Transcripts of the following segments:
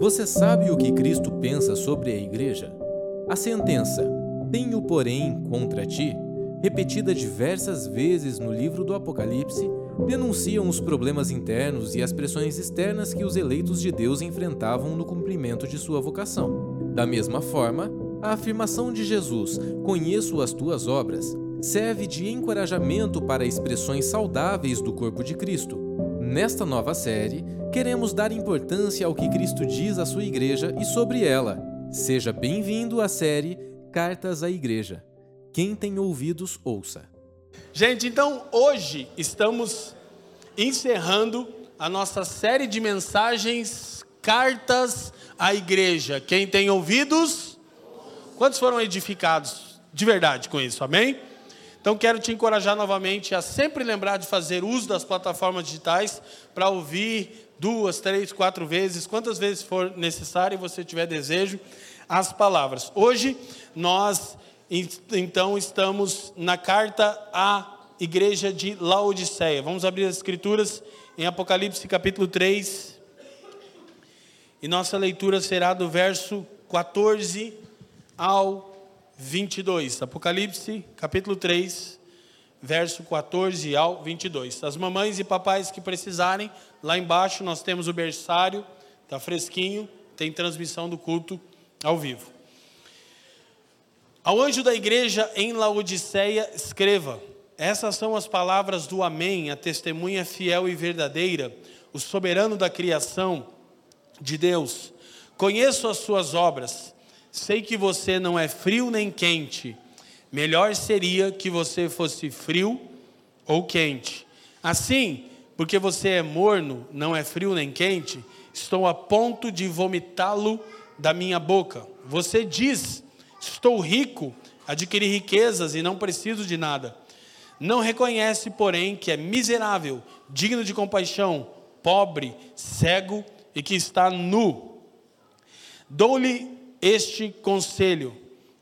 Você sabe o que Cristo pensa sobre a igreja? A sentença, tenho porém contra ti, repetida diversas vezes no livro do Apocalipse, denunciam os problemas internos e as pressões externas que os eleitos de Deus enfrentavam no cumprimento de sua vocação. Da mesma forma, a afirmação de Jesus, conheço as tuas obras, serve de encorajamento para expressões saudáveis do corpo de Cristo. Nesta nova série, queremos dar importância ao que Cristo diz à sua igreja e sobre ela. Seja bem-vindo à série Cartas à Igreja. Quem tem ouvidos, ouça. Gente, então hoje estamos encerrando a nossa série de mensagens Cartas à Igreja. Quem tem ouvidos, quantos foram edificados de verdade com isso? Amém? Então quero te encorajar novamente a sempre lembrar de fazer uso das plataformas digitais para ouvir duas, três, quatro vezes, quantas vezes for necessário e você tiver desejo, as palavras. Hoje nós então estamos na carta à igreja de Laodiceia. Vamos abrir as escrituras em Apocalipse capítulo 3. E nossa leitura será do verso 14 ao 22. Apocalipse, capítulo 3, verso 14 ao 22. As mamães e papais que precisarem, lá embaixo nós temos o berçário, está fresquinho, tem transmissão do culto ao vivo. Ao anjo da igreja em Laodiceia, escreva: Essas são as palavras do Amém, a testemunha fiel e verdadeira, o soberano da criação de Deus. Conheço as suas obras Sei que você não é frio nem quente. Melhor seria que você fosse frio ou quente. Assim, porque você é morno, não é frio nem quente, estou a ponto de vomitá-lo da minha boca. Você diz: Estou rico, adquiri riquezas e não preciso de nada. Não reconhece, porém, que é miserável, digno de compaixão, pobre, cego e que está nu. Dou-lhe este conselho: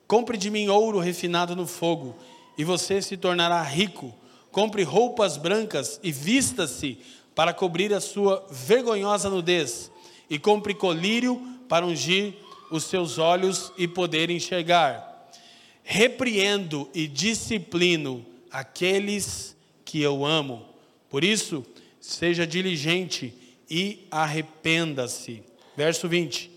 compre de mim ouro refinado no fogo, e você se tornará rico. Compre roupas brancas e vista-se para cobrir a sua vergonhosa nudez, e compre colírio para ungir os seus olhos e poder enxergar. Repreendo e disciplino aqueles que eu amo. Por isso, seja diligente e arrependa-se. Verso 20.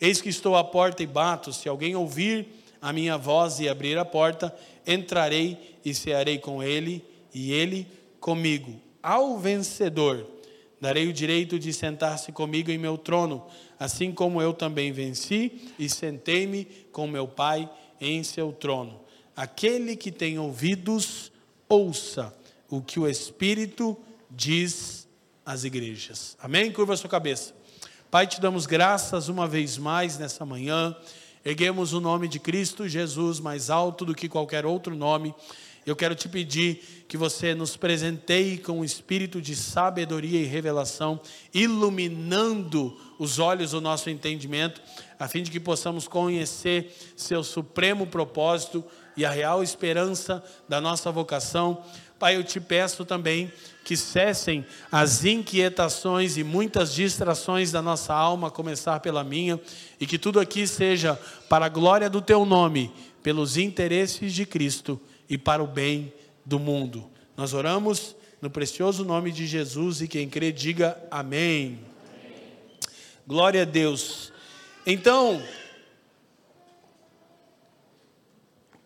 Eis que estou à porta e bato, se alguém ouvir a minha voz e abrir a porta, entrarei e cearei com ele e ele comigo. Ao vencedor, darei o direito de sentar-se comigo em meu trono, assim como eu também venci e sentei-me com meu Pai em seu trono. Aquele que tem ouvidos, ouça o que o Espírito diz às igrejas. Amém? Curva sua cabeça. Pai, te damos graças uma vez mais nessa manhã. Erguemos o nome de Cristo Jesus mais alto do que qualquer outro nome. Eu quero te pedir que você nos presenteie com o espírito de sabedoria e revelação, iluminando os olhos do nosso entendimento, a fim de que possamos conhecer seu supremo propósito e a real esperança da nossa vocação. Pai, eu te peço também que cessem as inquietações e muitas distrações da nossa alma, a começar pela minha, e que tudo aqui seja para a glória do teu nome, pelos interesses de Cristo e para o bem do mundo. Nós oramos no precioso nome de Jesus e quem crê diga amém. amém. Glória a Deus. Então,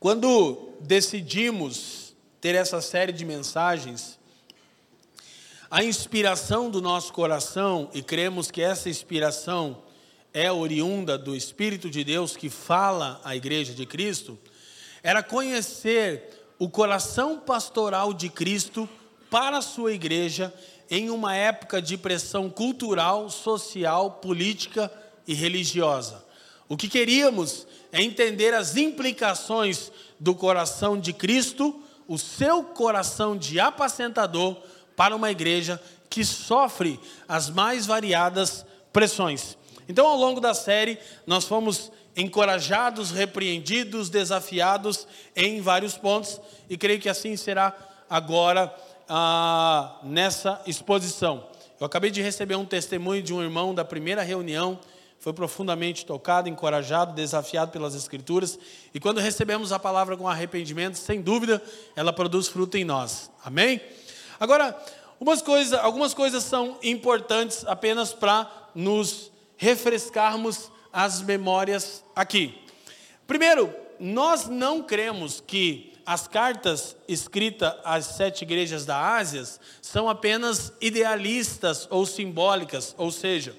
quando decidimos ter essa série de mensagens, a inspiração do nosso coração, e cremos que essa inspiração é oriunda do Espírito de Deus que fala à igreja de Cristo, era conhecer o coração pastoral de Cristo para a sua igreja em uma época de pressão cultural, social, política e religiosa. O que queríamos é entender as implicações do coração de Cristo, o seu coração de apacentador para uma igreja que sofre as mais variadas pressões. Então, ao longo da série, nós fomos encorajados, repreendidos, desafiados em vários pontos, e creio que assim será agora ah, nessa exposição. Eu acabei de receber um testemunho de um irmão da primeira reunião, foi profundamente tocado, encorajado, desafiado pelas Escrituras. E quando recebemos a palavra com arrependimento, sem dúvida, ela produz fruto em nós. Amém? Agora, algumas coisas são importantes apenas para nos refrescarmos as memórias aqui. Primeiro, nós não cremos que as cartas escritas às sete igrejas da Ásia são apenas idealistas ou simbólicas, ou seja,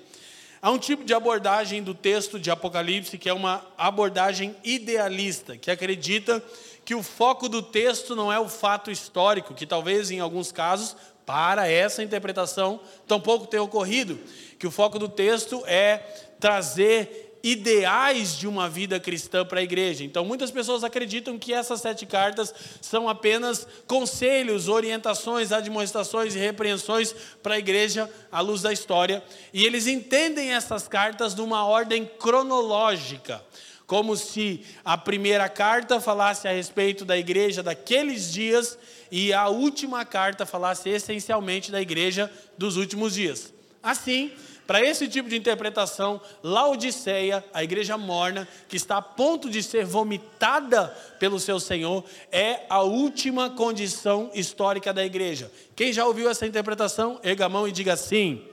há um tipo de abordagem do texto de Apocalipse que é uma abordagem idealista, que acredita que o foco do texto não é o fato histórico, que talvez em alguns casos, para essa interpretação, tampouco tenha ocorrido, que o foco do texto é trazer ideais de uma vida cristã para a igreja. Então, muitas pessoas acreditam que essas sete cartas são apenas conselhos, orientações, admoestações e repreensões para a igreja à luz da história. E eles entendem essas cartas numa ordem cronológica. Como se a primeira carta falasse a respeito da igreja daqueles dias e a última carta falasse essencialmente da igreja dos últimos dias. Assim, para esse tipo de interpretação, Laodiceia, a igreja morna, que está a ponto de ser vomitada pelo seu Senhor, é a última condição histórica da igreja. Quem já ouviu essa interpretação, erga a mão e diga sim.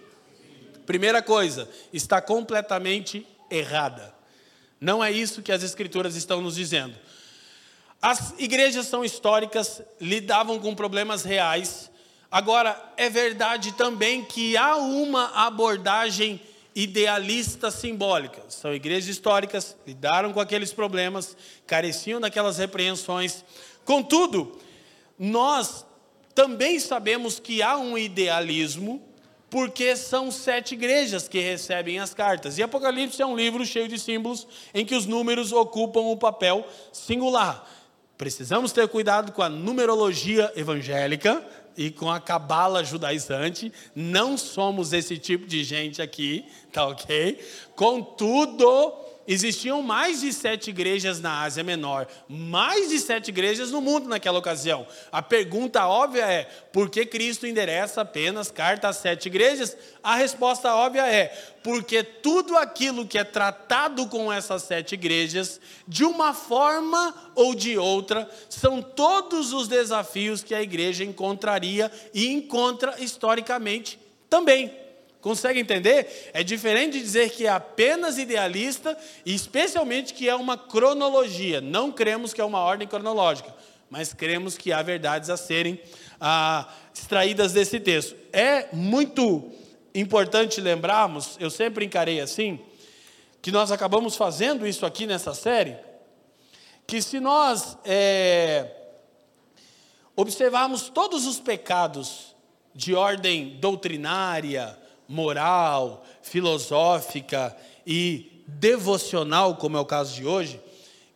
Primeira coisa, está completamente errada. Não é isso que as Escrituras estão nos dizendo. As igrejas são históricas, lidavam com problemas reais, Agora, é verdade também que há uma abordagem idealista simbólica. São igrejas históricas, lidaram com aqueles problemas, careciam daquelas repreensões. Contudo, nós também sabemos que há um idealismo, porque são sete igrejas que recebem as cartas. E Apocalipse é um livro cheio de símbolos em que os números ocupam o um papel singular. Precisamos ter cuidado com a numerologia evangélica, e com a cabala judaizante. Não somos esse tipo de gente aqui, tá ok? Contudo, existiam mais de sete igrejas na Ásia Menor, mais de sete igrejas no mundo naquela ocasião. A pergunta óbvia é: por que Cristo endereça apenas carta às sete igrejas? A resposta óbvia é: porque tudo aquilo que é tratado com essas sete igrejas, de uma forma ou de outra, são todos os desafios que a igreja encontraria e encontra historicamente também. Consegue entender? É diferente de dizer que é apenas idealista e especialmente que é uma cronologia. Não cremos que é uma ordem cronológica, mas cremos que há verdades a serem ah, extraídas desse texto. É muito importante lembrarmos, eu sempre encarei assim, que nós acabamos fazendo isso aqui nessa série, que se nós é, observarmos todos os pecados de ordem doutrinária, moral, filosófica e devocional, como é o caso de hoje,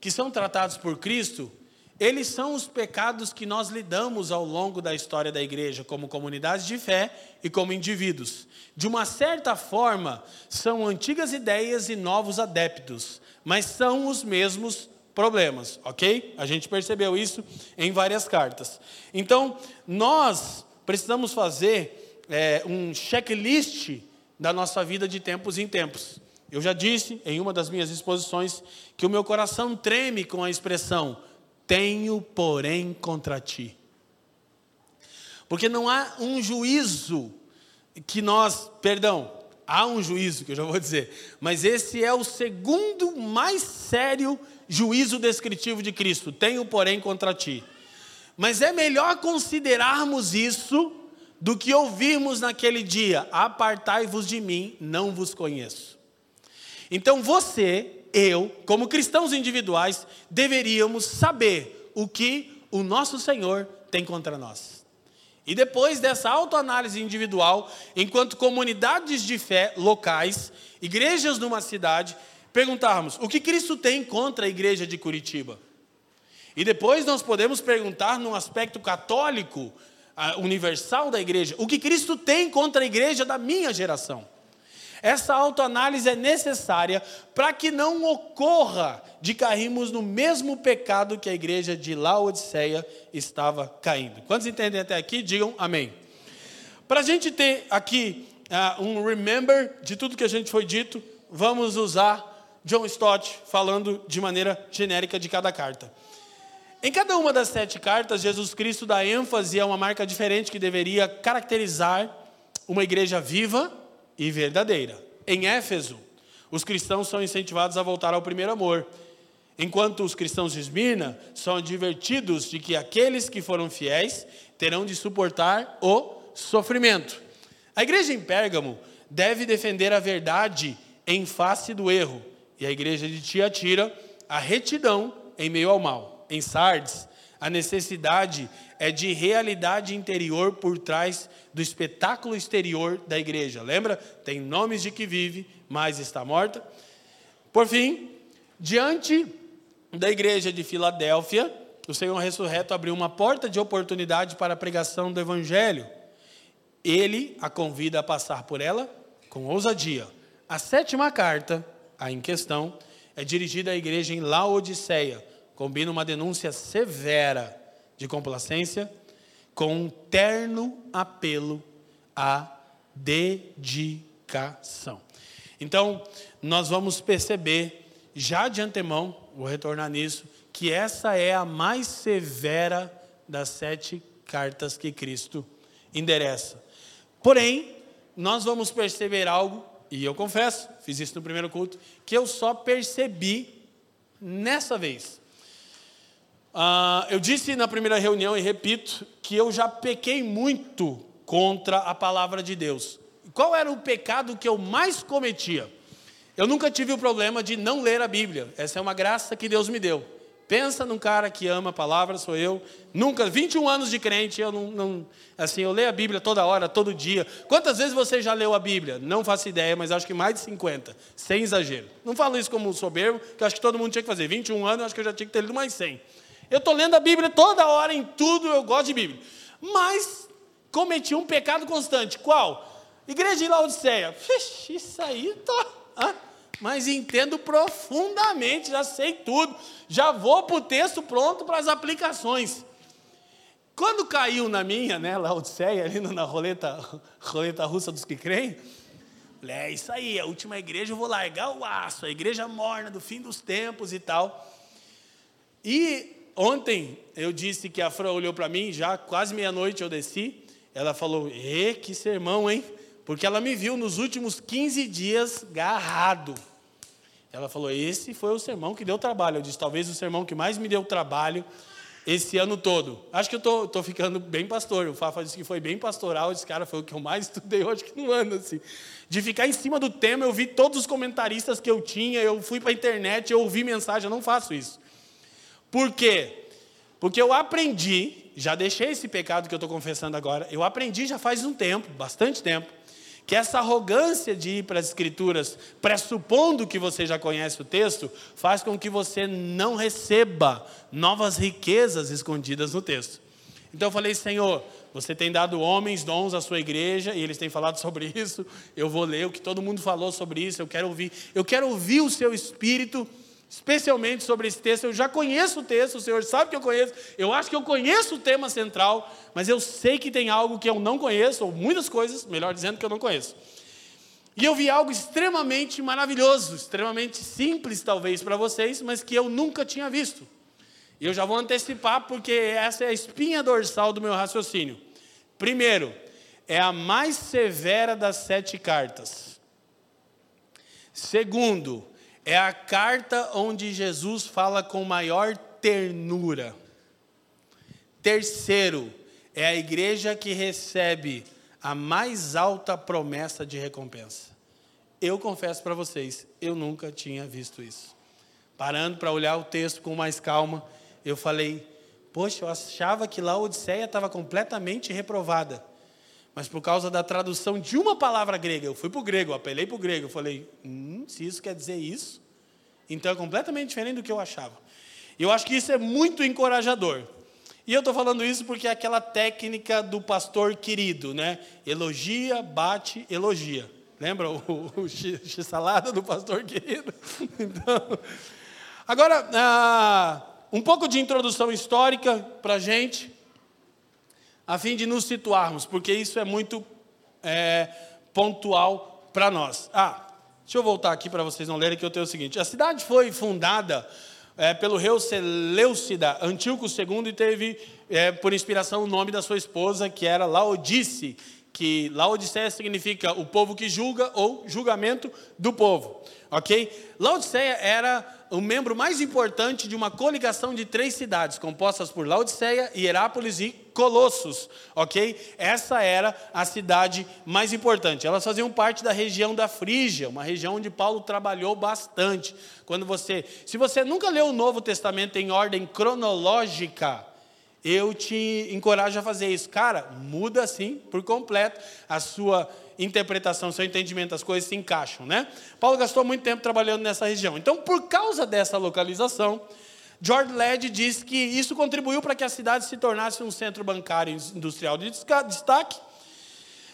que são tratados por Cristo, eles são os pecados que nós lidamos ao longo da história da igreja, como comunidade de fé e como indivíduos. De uma certa forma, são antigas ideias e novos adeptos, mas são os mesmos problemas, ok? A gente percebeu isso em várias cartas. Então, nós precisamos fazer é, um checklist da nossa vida de tempos em tempos. Eu já disse em uma das minhas exposições que o meu coração treme com a expressão tenho, porém, contra ti. Porque não há um juízo que nós, perdão, há um juízo que eu já vou dizer, mas esse é o segundo mais sério juízo descritivo de Cristo. Tenho, porém, contra ti. Mas é melhor considerarmos isso do que ouvirmos naquele dia: apartai-vos de mim, não vos conheço. Então você, eu, como cristãos individuais, deveríamos saber o que o nosso Senhor tem contra nós. E depois dessa autoanálise individual, enquanto comunidades de fé locais, igrejas numa cidade, perguntarmos: o que Cristo tem contra a igreja de Curitiba? E depois nós podemos perguntar, num aspecto católico, universal da igreja, o que Cristo tem contra a igreja da minha geração. Essa autoanálise é necessária para que não ocorra de cairmos no mesmo pecado que a igreja de Laodiceia estava caindo. Quantos entendem até aqui? Digam amém. Para a gente ter aqui uh, um remember de tudo que a gente foi dito, vamos usar John Stott falando de maneira genérica de cada carta. Em cada uma das sete cartas, Jesus Cristo dá ênfase a uma marca diferente que deveria caracterizar uma igreja viva e verdadeira. Em Éfeso, os cristãos são incentivados a voltar ao primeiro amor, enquanto os cristãos de Esmirna são advertidos de que aqueles que foram fiéis terão de suportar o sofrimento. A igreja em Pérgamo deve defender a verdade em face do erro, e a igreja de Tiatira a retidão em meio ao mal. Em Sardes, a necessidade é de realidade interior por trás do espetáculo exterior da igreja. Lembra? Tem nomes de que vive, mas está morta. Por fim, diante da igreja de Filadélfia, o Senhor ressurreto abriu uma porta de oportunidade para a pregação do evangelho. Ele a convida a passar por ela com ousadia. A sétima carta, a em questão, é dirigida à igreja em Laodiceia. Combina uma denúncia severa de complacência com um terno apelo à dedicação. Então, nós vamos perceber, já de antemão, vou retornar nisso, que essa é a mais severa das sete cartas que Cristo endereça. Porém, nós vamos perceber algo, e eu confesso, fiz isso no primeiro culto, que eu só percebi nessa vez. Uh, eu disse na primeira reunião e repito que eu já pequei muito contra a palavra de Deus. Qual era o pecado que eu mais cometia? Eu nunca tive o problema de não ler a Bíblia. Essa é uma graça que Deus me deu. Pensa num cara que ama a palavra, sou eu. Nunca, 21 anos de crente, eu não, não, assim, eu leio a Bíblia toda hora, todo dia. Quantas vezes você já leu a Bíblia? Não faço ideia, mas acho que mais de 50, sem exagero. Não falo isso como soberbo, que acho que todo mundo tinha que fazer. 21 anos, acho que eu já tinha que ter lido mais 100. Eu estou lendo a Bíblia toda hora, em tudo, eu gosto de Bíblia. Mas cometi um pecado constante. Qual? Igreja de Laodiceia. Vixe, isso aí tô. Ah, mas entendo profundamente, já sei tudo. Já vou para o texto pronto para as aplicações. Quando caiu na minha, né, Laodiceia, ali na roleta, roleta russa dos que creem, é isso aí, a última igreja eu vou largar o aço, a igreja morna do fim dos tempos e tal. E ontem eu disse que a Fran olhou para mim, já quase meia-noite eu desci. Ela falou: "E que sermão, hein?" Porque ela me viu nos últimos 15 dias garrado. Ela falou: "Esse foi o sermão que deu trabalho". Eu disse: "Talvez o sermão que mais me deu trabalho esse ano todo". Acho que eu tô, tô ficando bem pastor. O Fafa disse que foi bem pastoral. Esse cara foi o que eu mais estudei, acho que no ano assim. De ficar em cima do tema, eu vi todos os comentaristas que eu tinha, eu fui para a internet, eu ouvi mensagem, eu não faço isso. Por quê? Porque eu aprendi, já deixei esse pecado que eu estou confessando agora, eu aprendi já faz um tempo, bastante tempo, que essa arrogância de ir para as Escrituras, pressupondo que você já conhece o texto, faz com que você não receba novas riquezas escondidas no texto. Então eu falei, Senhor, você tem dado homens dons à sua igreja e eles têm falado sobre isso. Eu vou ler o que todo mundo falou sobre isso. Eu quero ouvir. Eu quero ouvir o seu espírito especialmente sobre esse texto. Eu já conheço o texto, o Senhor sabe que eu conheço. Eu acho que eu conheço o tema central, mas eu sei que tem algo que eu não conheço, ou muitas coisas, melhor dizendo, que eu não conheço. E eu vi algo extremamente maravilhoso, extremamente simples talvez para vocês, mas que eu nunca tinha visto. E eu já vou antecipar porque essa é a espinha dorsal do meu raciocínio. Primeiro, é a mais severa das sete cartas. Segundo, é a carta onde Jesus fala com maior ternura. Terceiro, é a igreja que recebe a mais alta promessa de recompensa. Eu confesso para vocês, eu nunca tinha visto isso. Parando para olhar o texto com mais calma, eu falei: Poxa, eu achava que lá a Odisseia estava completamente reprovada. Mas por causa da tradução de uma palavra grega, eu fui para o grego, apelei para o grego, falei, hum, se isso quer dizer isso, então é completamente diferente do que eu achava. Eu acho que isso é muito encorajador. E eu estou falando isso porque é aquela técnica do pastor querido, né? Elogia, bate, elogia. Lembra o, o x-salada do pastor querido? Então, agora, ah, um pouco de introdução histórica para a gente a fim de nos situarmos, porque isso é muito é, pontual para nós. Ah, Deixa eu voltar aqui para vocês não lerem que eu tenho o seguinte. A cidade foi fundada é, pelo rei Seleucida, Antíoco II, e teve é, por inspiração o nome da sua esposa, que era Laodice, que Laodiceia significa o povo que julga ou julgamento do povo, ok? Laodiceia era o membro mais importante de uma coligação de três cidades, compostas por Laodiceia, Hierápolis e Colossos, ok? Essa era a cidade mais importante. Elas faziam parte da região da Frígia, uma região onde Paulo trabalhou bastante. Quando você, se você nunca leu o Novo Testamento em ordem cronológica, eu te encorajo a fazer isso. Cara, muda assim por completo a sua interpretação, seu entendimento, as coisas se encaixam, né? Paulo gastou muito tempo trabalhando nessa região. Então, por causa dessa localização, George Led diz que isso contribuiu para que a cidade se tornasse um centro bancário industrial de destaque,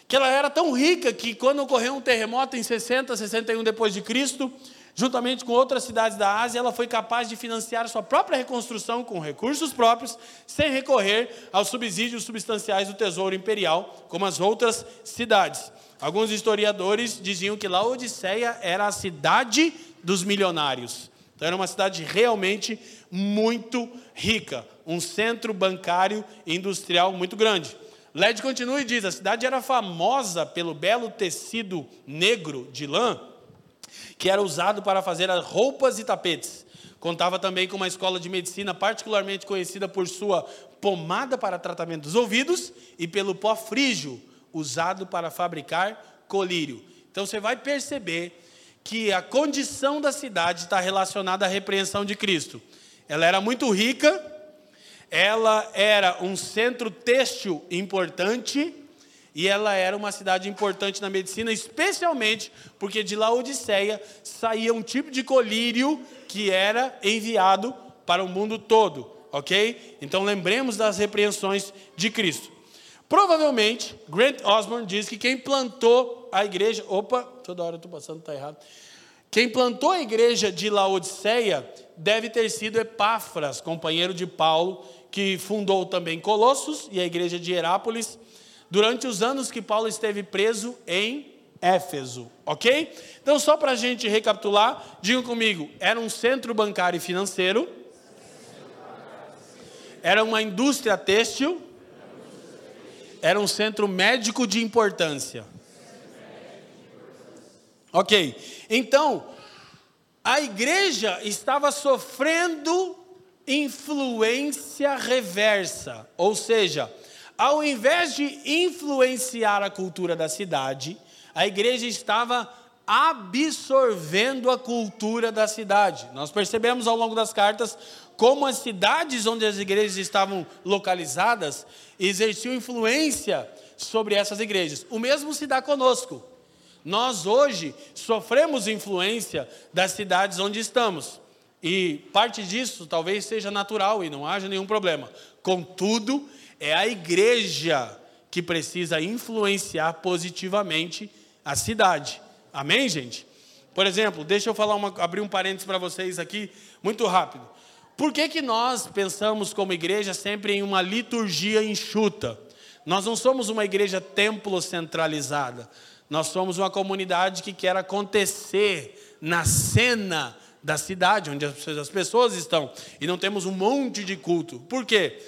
que ela era tão rica que quando ocorreu um terremoto em 60, 61 depois de Cristo, juntamente com outras cidades da Ásia, ela foi capaz de financiar sua própria reconstrução com recursos próprios, sem recorrer aos subsídios substanciais do Tesouro Imperial, como as outras cidades. Alguns historiadores diziam que Laodiceia era a cidade dos milionários. Então, era uma cidade realmente muito rica, um centro bancário e industrial muito grande. Led continua e diz: a cidade era famosa pelo belo tecido negro de lã que era usado para fazer roupas e tapetes. Contava também com uma escola de medicina particularmente conhecida por sua pomada para tratamento dos ouvidos e pelo pó frígio, usado para fabricar colírio. Então você vai perceber que a condição da cidade está relacionada à repreensão de Cristo. Ela era muito rica, ela era um centro têxtil importante, e ela era uma cidade importante na medicina, especialmente porque de Laodiceia saía um tipo de colírio que era enviado para o mundo todo, ok? Então lembremos das repreensões de Cristo. Provavelmente, Grant Osborne diz que quem plantou a igreja. Opa, toda hora eu estou passando, está errado. Quem plantou a igreja de Laodiceia deve ter sido Epáfras, companheiro de Paulo, que fundou também Colossos e a igreja de Herápolis durante os anos que Paulo esteve preso em Éfeso, ok? Então, só para a gente recapitular, digam comigo: era um centro bancário e financeiro, era uma indústria têxtil, era um centro médico de importância. Ok, então, a igreja estava sofrendo influência reversa, ou seja, ao invés de influenciar a cultura da cidade, a igreja estava absorvendo a cultura da cidade. Nós percebemos ao longo das cartas como as cidades onde as igrejas estavam localizadas exerciam influência sobre essas igrejas. O mesmo se dá conosco. Nós hoje sofremos influência das cidades onde estamos. E parte disso talvez seja natural e não haja nenhum problema. Contudo, é a igreja que precisa influenciar positivamente a cidade. Amém, gente? Por exemplo, deixa eu falar uma, abrir um parênteses para vocês aqui, muito rápido. Por que, que nós pensamos como igreja sempre em uma liturgia enxuta? Nós não somos uma igreja templo centralizada. Nós somos uma comunidade que quer acontecer na cena da cidade, onde as pessoas estão. E não temos um monte de culto. Por quê?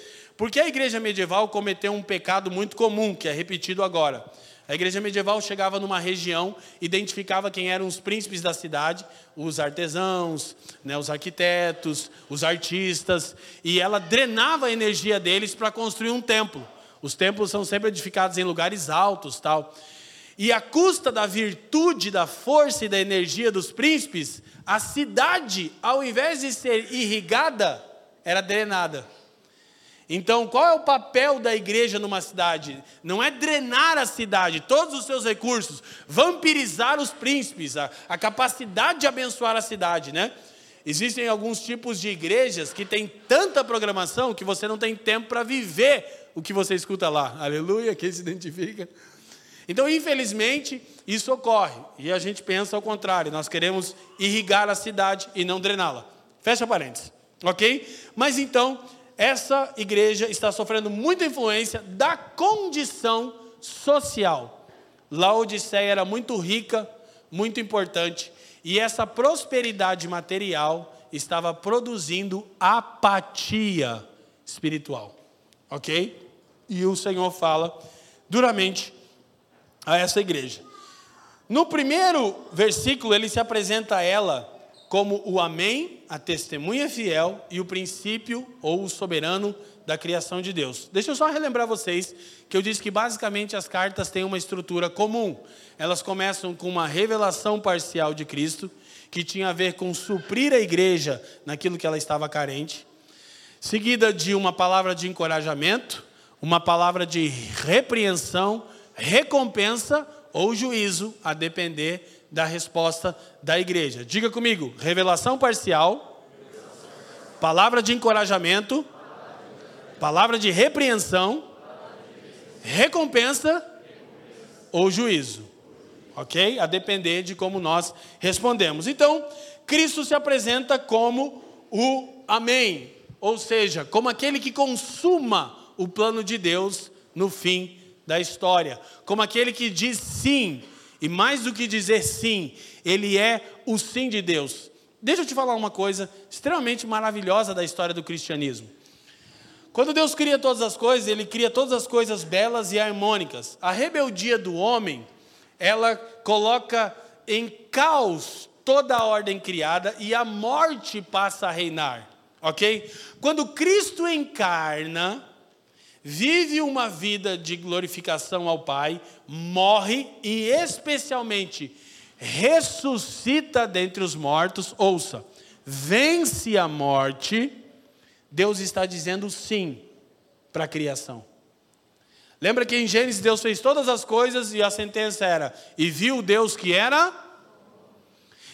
Porque a igreja medieval cometeu um pecado muito comum, que é repetido agora. A igreja medieval chegava numa região, identificava quem eram os príncipes da cidade, os artesãos, né, os arquitetos, os artistas, e ela drenava a energia deles para construir um templo. Os templos são sempre edificados em lugares altos, tal. E à custa da virtude, da força e da energia dos príncipes, a cidade, ao invés de ser irrigada, era drenada. Então, qual é o papel da igreja numa cidade? Não é drenar a cidade, todos os seus recursos, vampirizar os príncipes, a, a capacidade de abençoar a cidade, né? Existem alguns tipos de igrejas que têm tanta programação que você não tem tempo para viver o que você escuta lá. Aleluia, quem se identifica? Então, infelizmente, isso ocorre. E a gente pensa ao contrário, nós queremos irrigar a cidade e não drená-la. Fecha parênteses, ok? Mas então, essa igreja está sofrendo muita influência da condição social. Laodiceia era muito rica, muito importante, e essa prosperidade material estava produzindo apatia espiritual. Ok? E o Senhor fala duramente a essa igreja. No primeiro versículo, ele se apresenta a ela como o Amém, a testemunha fiel e o princípio ou o soberano da criação de Deus. Deixa eu só relembrar vocês que eu disse que basicamente as cartas têm uma estrutura comum. Elas começam com uma revelação parcial de Cristo, que tinha a ver com suprir a igreja naquilo que ela estava carente, seguida de uma palavra de encorajamento, uma palavra de repreensão, recompensa ou juízo, a depender da resposta da igreja. Diga comigo: revelação parcial, palavra de encorajamento, palavra de repreensão, recompensa ou juízo. Ok? A depender de como nós respondemos. Então, Cristo se apresenta como o Amém, ou seja, como aquele que consuma o plano de Deus no fim da história, como aquele que diz sim, e mais do que dizer sim, ele é o sim de Deus. Deixa eu te falar uma coisa extremamente maravilhosa da história do cristianismo. Quando Deus cria todas as coisas, Ele cria todas as coisas belas e harmônicas. A rebeldia do homem, ela coloca em caos toda a ordem criada e a morte passa a reinar, ok? Quando Cristo encarna, vive uma vida de glorificação ao Pai, morre e, especialmente, ressuscita dentre os mortos, ouça, vence a morte, Deus está dizendo sim para a criação. Lembra que em Gênesis Deus fez todas as coisas e a sentença era: e viu Deus que era?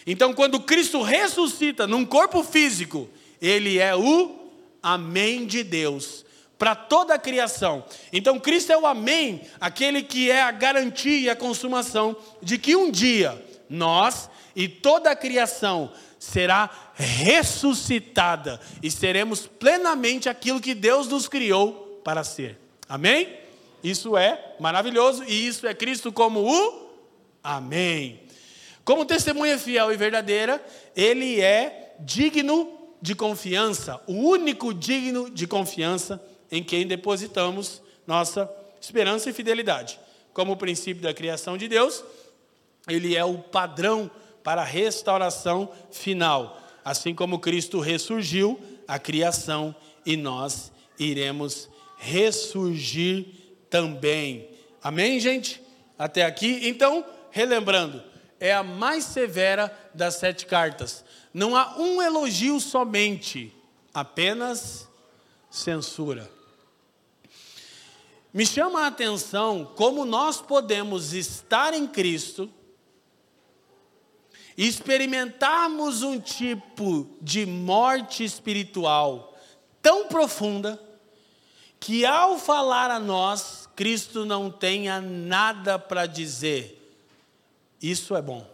Então, quando Cristo ressuscita num corpo físico, ele é o Amém de Deus para toda a criação. Então, Cristo é o Amém, aquele que é a garantia e a consumação de que um dia nós e toda a criação será ressuscitada e seremos plenamente aquilo que Deus nos criou para ser. Amém? Isso é maravilhoso e isso é Cristo como o Amém. Como testemunha fiel e verdadeira, ele é digno de confiança, o único digno de confiança em quem depositamos nossa esperança e fidelidade. Como o princípio da criação de Deus, ele é o padrão para a restauração final. Assim como Cristo ressurgiu, a criação e nós iremos ressurgir também. Amém, gente? Até aqui. Então, relembrando, é a mais severa das sete cartas. Não há um elogio somente, apenas censura. Me chama a atenção como nós podemos estar em Cristo e experimentarmos um tipo de morte espiritual tão profunda que ao falar a nós, Cristo não tenha nada para dizer. Isso é bom.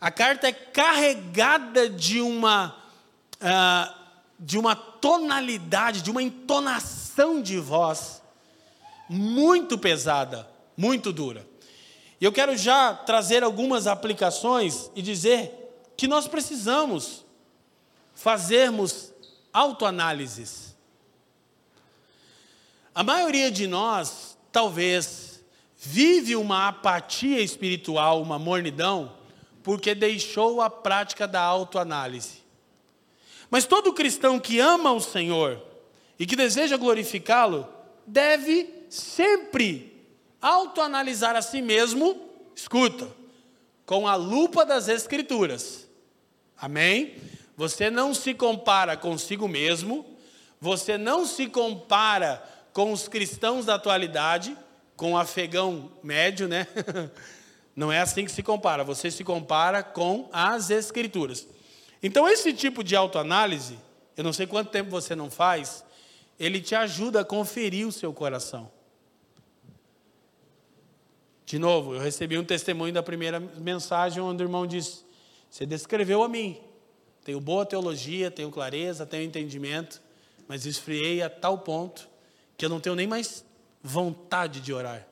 A carta é carregada de uma, uh, de uma tonalidade, de uma entonação de voz muito pesada, muito dura. E eu quero já trazer algumas aplicações e dizer que nós precisamos fazermos autoanálises. A maioria de nós, talvez, vive uma apatia espiritual, uma mornidão, porque deixou a prática da autoanálise. Mas todo cristão que ama o Senhor e que deseja glorificá-lo, deve sempre autoanalisar a si mesmo, escuta, com a lupa das Escrituras. Amém? Você não se compara consigo mesmo, você não se compara com os cristãos da atualidade, com o afegão médio, né? Não é assim que se compara, você se compara com as Escrituras. Então, esse tipo de autoanálise, eu não sei quanto tempo você não faz, ele te ajuda a conferir o seu coração. De novo, eu recebi um testemunho da primeira mensagem onde o irmão disse: Você descreveu a mim. Tenho boa teologia, tenho clareza, tenho entendimento, mas esfriei a tal ponto que eu não tenho nem mais vontade de orar.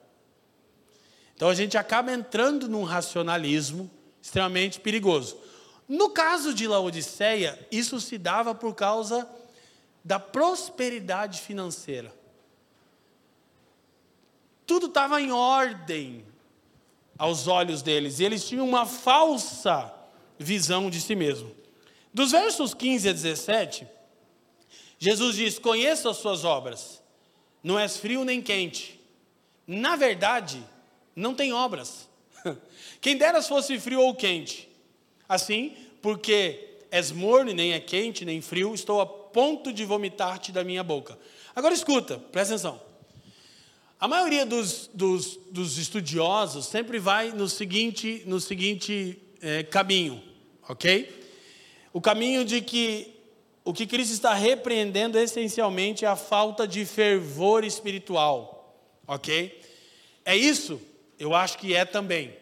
Então a gente acaba entrando num racionalismo extremamente perigoso. No caso de Laodiceia, isso se dava por causa da prosperidade financeira. Tudo estava em ordem aos olhos deles, e eles tinham uma falsa visão de si mesmo. Dos versos 15 a 17, Jesus diz: Conheço as suas obras, não és frio nem quente. Na verdade, não tem obras. Quem deras fosse frio ou quente. Assim, porque és morno nem é quente nem frio, estou ponto de vomitar-te da minha boca. Agora escuta, presta atenção. A maioria dos, dos, dos estudiosos sempre vai no seguinte, no seguinte é, caminho, ok? O caminho de que o que Cristo está repreendendo essencialmente é a falta de fervor espiritual, ok? É isso? Eu acho que é também.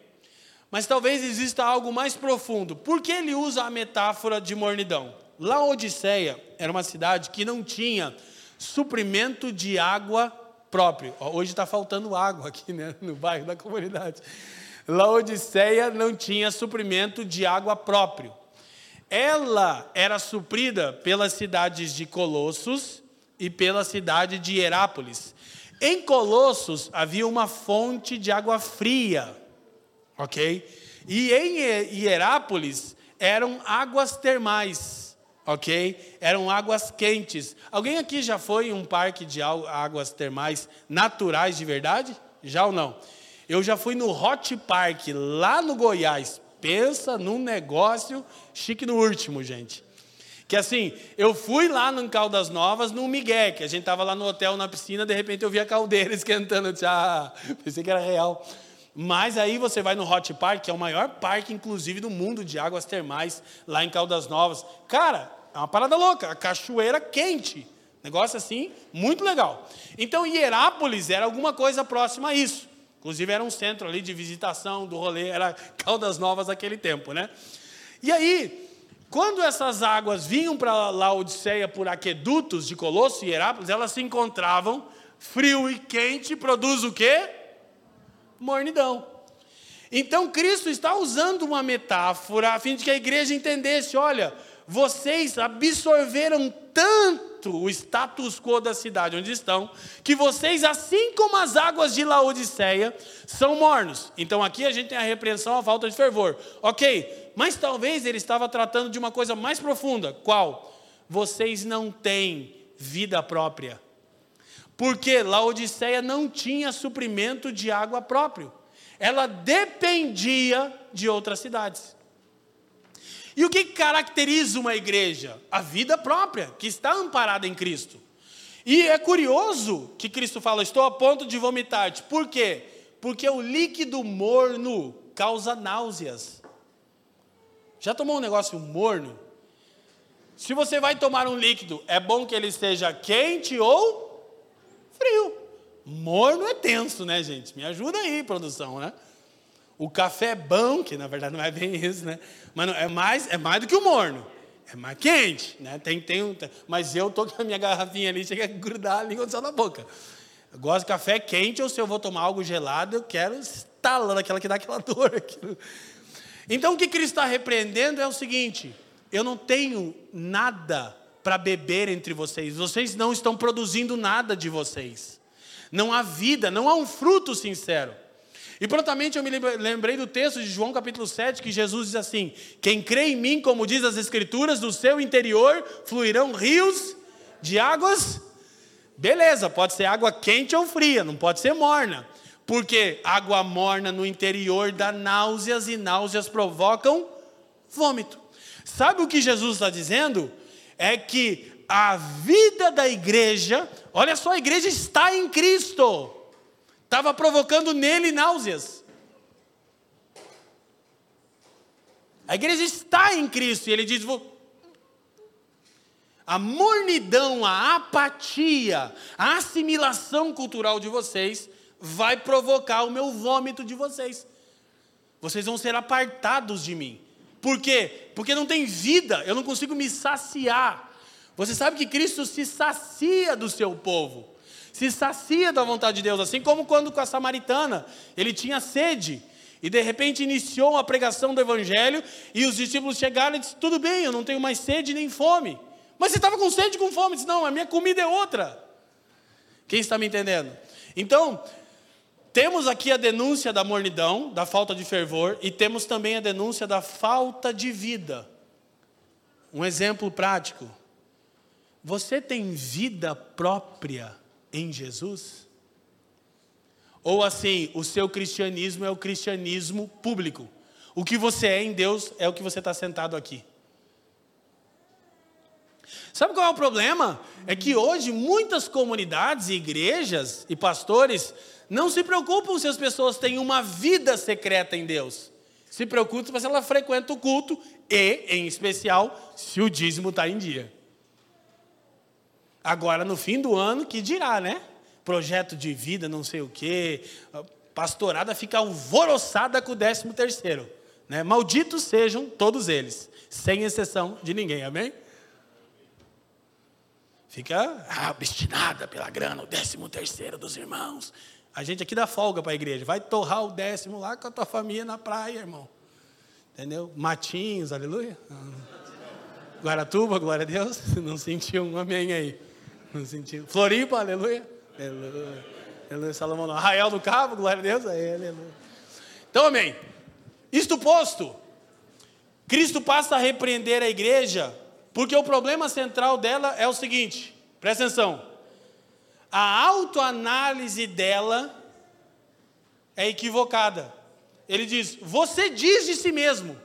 Mas talvez exista algo mais profundo. Por que ele usa a metáfora de mornidão? Laodiceia era uma cidade que não tinha suprimento de água próprio. Hoje está faltando água aqui né, no bairro da comunidade. Laodiceia não tinha suprimento de água próprio. Ela era suprida pelas cidades de Colossos e pela cidade de Herápolis. Em Colossos havia uma fonte de água fria, ok? E em Hierápolis eram águas termais, ok? Eram águas quentes. Alguém aqui já foi em um parque de águas termais naturais de verdade? Já ou não? Eu já fui no Hot Park, lá no Goiás. Pensa num negócio chique no último, gente. Que assim, eu fui lá no Caldas Novas, no Miguel, que a gente estava lá no hotel, na piscina, de repente eu vi a caldeira esquentando. Eu disse, ah, pensei que era real. Mas aí você vai no Hot Park, que é o maior parque, inclusive, do mundo de águas termais, lá em Caldas Novas. Cara, é uma parada louca, a cachoeira quente. Negócio assim, muito legal. Então, Hierápolis era alguma coisa próxima a isso. Inclusive, era um centro ali de visitação do rolê, era Caldas Novas naquele tempo, né? E aí, quando essas águas vinham para Laodiceia por aquedutos de Colosso e Herápolis, elas se encontravam frio e quente, produz o quê? Mornidão. Então Cristo está usando uma metáfora a fim de que a igreja entendesse: olha, vocês absorveram tanto o status quo da cidade onde estão, que vocês, assim como as águas de Laodiceia, são mornos. Então aqui a gente tem a repreensão à falta de fervor. Ok, mas talvez ele estava tratando de uma coisa mais profunda. Qual? Vocês não têm vida própria. Porque Laodiceia não tinha suprimento de água próprio. Ela dependia de outras cidades. E o que caracteriza uma igreja? A vida própria, que está amparada em Cristo. E é curioso que Cristo fala: Estou a ponto de vomitar-te. Por quê? Porque o líquido morno causa náuseas. Já tomou um negócio morno? Se você vai tomar um líquido, é bom que ele esteja quente ou frio. Morno é tenso, né, gente? Me ajuda aí, produção, né? O café é bom, que na verdade não é bem isso, né? Mas é mais, é mais do que o morno. É mais quente, né? Tem, tem um, mas eu tô com a minha garrafinha ali, chega a grudar a língua só na boca. Eu gosto de café quente ou se eu vou tomar algo gelado, eu quero estalando aquela que dá aquela dor. Aquilo. Então o que Cristo está repreendendo é o seguinte: eu não tenho nada para beber entre vocês, vocês não estão produzindo nada de vocês, não há vida, não há um fruto sincero. E prontamente eu me lembrei do texto de João capítulo 7, que Jesus diz assim: Quem crê em mim, como diz as Escrituras, do seu interior fluirão rios de águas. Beleza, pode ser água quente ou fria, não pode ser morna. Porque água morna no interior dá náuseas e náuseas provocam vômito. Sabe o que Jesus está dizendo? É que a vida da igreja, olha só, a igreja está em Cristo, estava provocando nele náuseas. A igreja está em Cristo e ele diz: a mornidão, a apatia, a assimilação cultural de vocês vai provocar o meu vômito de vocês. Vocês vão ser apartados de mim. Por quê? Porque não tem vida, eu não consigo me saciar. Você sabe que Cristo se sacia do seu povo. Se sacia da vontade de Deus, assim como quando com a samaritana, ele tinha sede. E de repente iniciou a pregação do Evangelho, e os discípulos chegaram e disseram: Tudo bem, eu não tenho mais sede nem fome. Mas você estava com sede e com fome? Disse: Não, a minha comida é outra. Quem está me entendendo? Então, temos aqui a denúncia da mornidão, da falta de fervor, e temos também a denúncia da falta de vida. Um exemplo prático. Você tem vida própria em Jesus? Ou assim, o seu cristianismo é o cristianismo público. O que você é em Deus é o que você está sentado aqui. Sabe qual é o problema? É que hoje muitas comunidades, igrejas e pastores não se preocupam se as pessoas têm uma vida secreta em Deus. Se preocupam se ela frequenta o culto e, em especial, se o dízimo está em dia. Agora, no fim do ano, que dirá, né? Projeto de vida, não sei o quê. Pastorada fica alvoroçada com o décimo terceiro. Né? Malditos sejam todos eles, sem exceção de ninguém, amém? Fica obstinada pela grana, o décimo terceiro dos irmãos. A gente aqui dá folga para a igreja. Vai torrar o décimo lá com a tua família na praia, irmão. Entendeu? Matinhos, aleluia. Guaratuba, glória a Deus. Não sentiu um amém aí. Não sentiu. Floripa, aleluia. Aleluia. aleluia. Salomão, Arraial do Cabo, glória a Deus. Aleluia. Então, amém. Isto posto, Cristo passa a repreender a igreja, porque o problema central dela é o seguinte: presta atenção a autoanálise dela é equivocada. Ele diz: Você diz de si mesmo,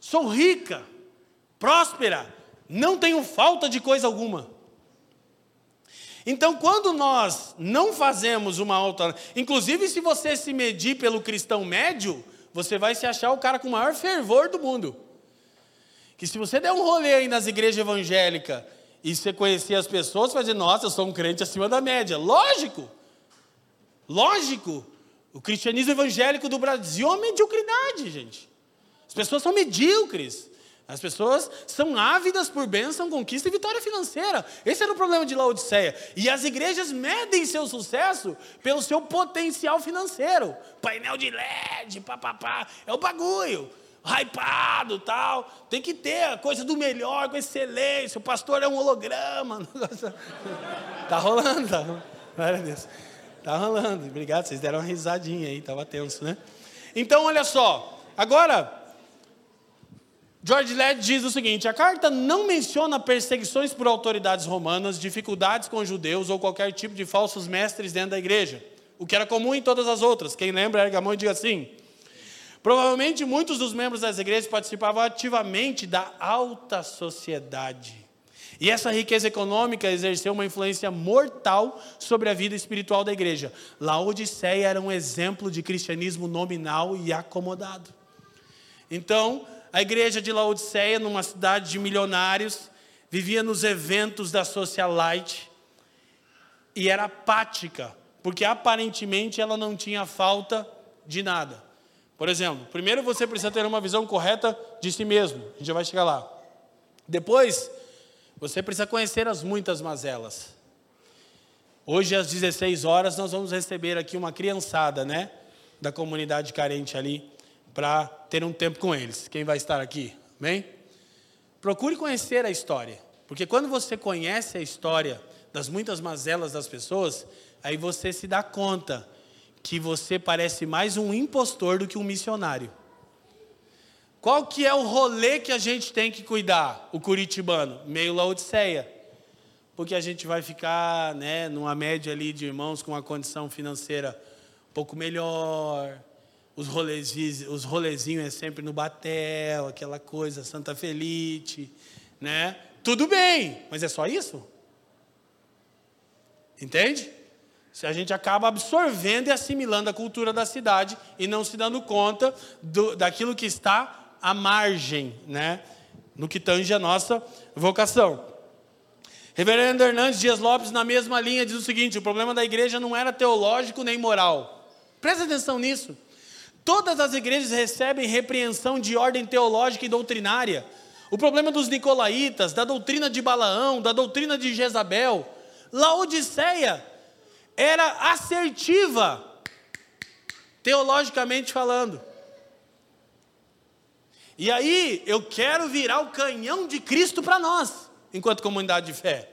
sou rica, próspera, não tenho falta de coisa alguma. Então, quando nós não fazemos uma autoanálise, inclusive se você se medir pelo cristão médio, você vai se achar o cara com o maior fervor do mundo. Que se você der um rolê aí nas igrejas evangélicas e você conhecer as pessoas, você vai dizer, nossa, eu sou um crente acima da média. Lógico. Lógico. O cristianismo evangélico do Brasil é uma mediocridade, gente. As pessoas são medíocres. As pessoas são ávidas por bênção, conquista e vitória financeira. Esse era o problema de Laodiceia. E as igrejas medem seu sucesso pelo seu potencial financeiro. Painel de LED, papapá. É o bagulho hypado tal. Tem que ter a coisa do melhor, com excelência. O pastor é um holograma. tá rolando, tá rolando. Deus. Tá rolando. Obrigado, vocês deram uma risadinha aí, estava tenso, né? Então, olha só. Agora, George Led diz o seguinte: a carta não menciona perseguições por autoridades romanas, dificuldades com judeus ou qualquer tipo de falsos mestres dentro da igreja, o que era comum em todas as outras. Quem lembra, erga a mão e diga assim: Provavelmente muitos dos membros das igrejas participavam ativamente da alta sociedade. E essa riqueza econômica exerceu uma influência mortal sobre a vida espiritual da igreja. Laodiceia era um exemplo de cristianismo nominal e acomodado. Então, a igreja de Laodiceia, numa cidade de milionários, vivia nos eventos da socialite e era apática, porque aparentemente ela não tinha falta de nada. Por exemplo, primeiro você precisa ter uma visão correta de si mesmo, a gente já vai chegar lá. Depois, você precisa conhecer as muitas mazelas. Hoje, às 16 horas, nós vamos receber aqui uma criançada, né? Da comunidade carente ali, para ter um tempo com eles. Quem vai estar aqui? Bem? Procure conhecer a história, porque quando você conhece a história das muitas mazelas das pessoas, aí você se dá conta que você parece mais um impostor do que um missionário. Qual que é o rolê que a gente tem que cuidar, o curitibano? Meio Laodiceia. Porque a gente vai ficar né, numa média ali de irmãos com uma condição financeira um pouco melhor. Os, rolezinhos, os rolezinhos é sempre no batel, aquela coisa, Santa Felite, né? Tudo bem, mas é só isso? Entende? a gente acaba absorvendo e assimilando a cultura da cidade e não se dando conta do, daquilo que está à margem, né? no que tange a nossa vocação. Reverendo Hernandes Dias Lopes, na mesma linha, diz o seguinte: o problema da igreja não era teológico nem moral. Presta atenção nisso. Todas as igrejas recebem repreensão de ordem teológica e doutrinária. O problema dos nicolaítas, da doutrina de Balaão, da doutrina de Jezabel, Laodiceia era assertiva, teologicamente falando. E aí, eu quero virar o canhão de Cristo para nós, enquanto comunidade de fé.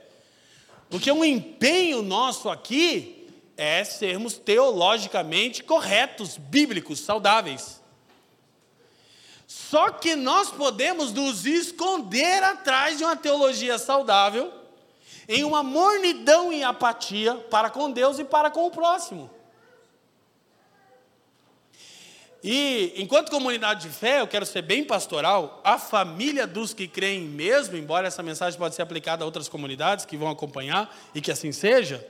Porque um empenho nosso aqui é sermos teologicamente corretos, bíblicos, saudáveis. Só que nós podemos nos esconder atrás de uma teologia saudável, em uma mornidão e apatia para com Deus e para com o próximo. E, enquanto comunidade de fé, eu quero ser bem pastoral, a família dos que creem mesmo, embora essa mensagem pode ser aplicada a outras comunidades que vão acompanhar e que assim seja,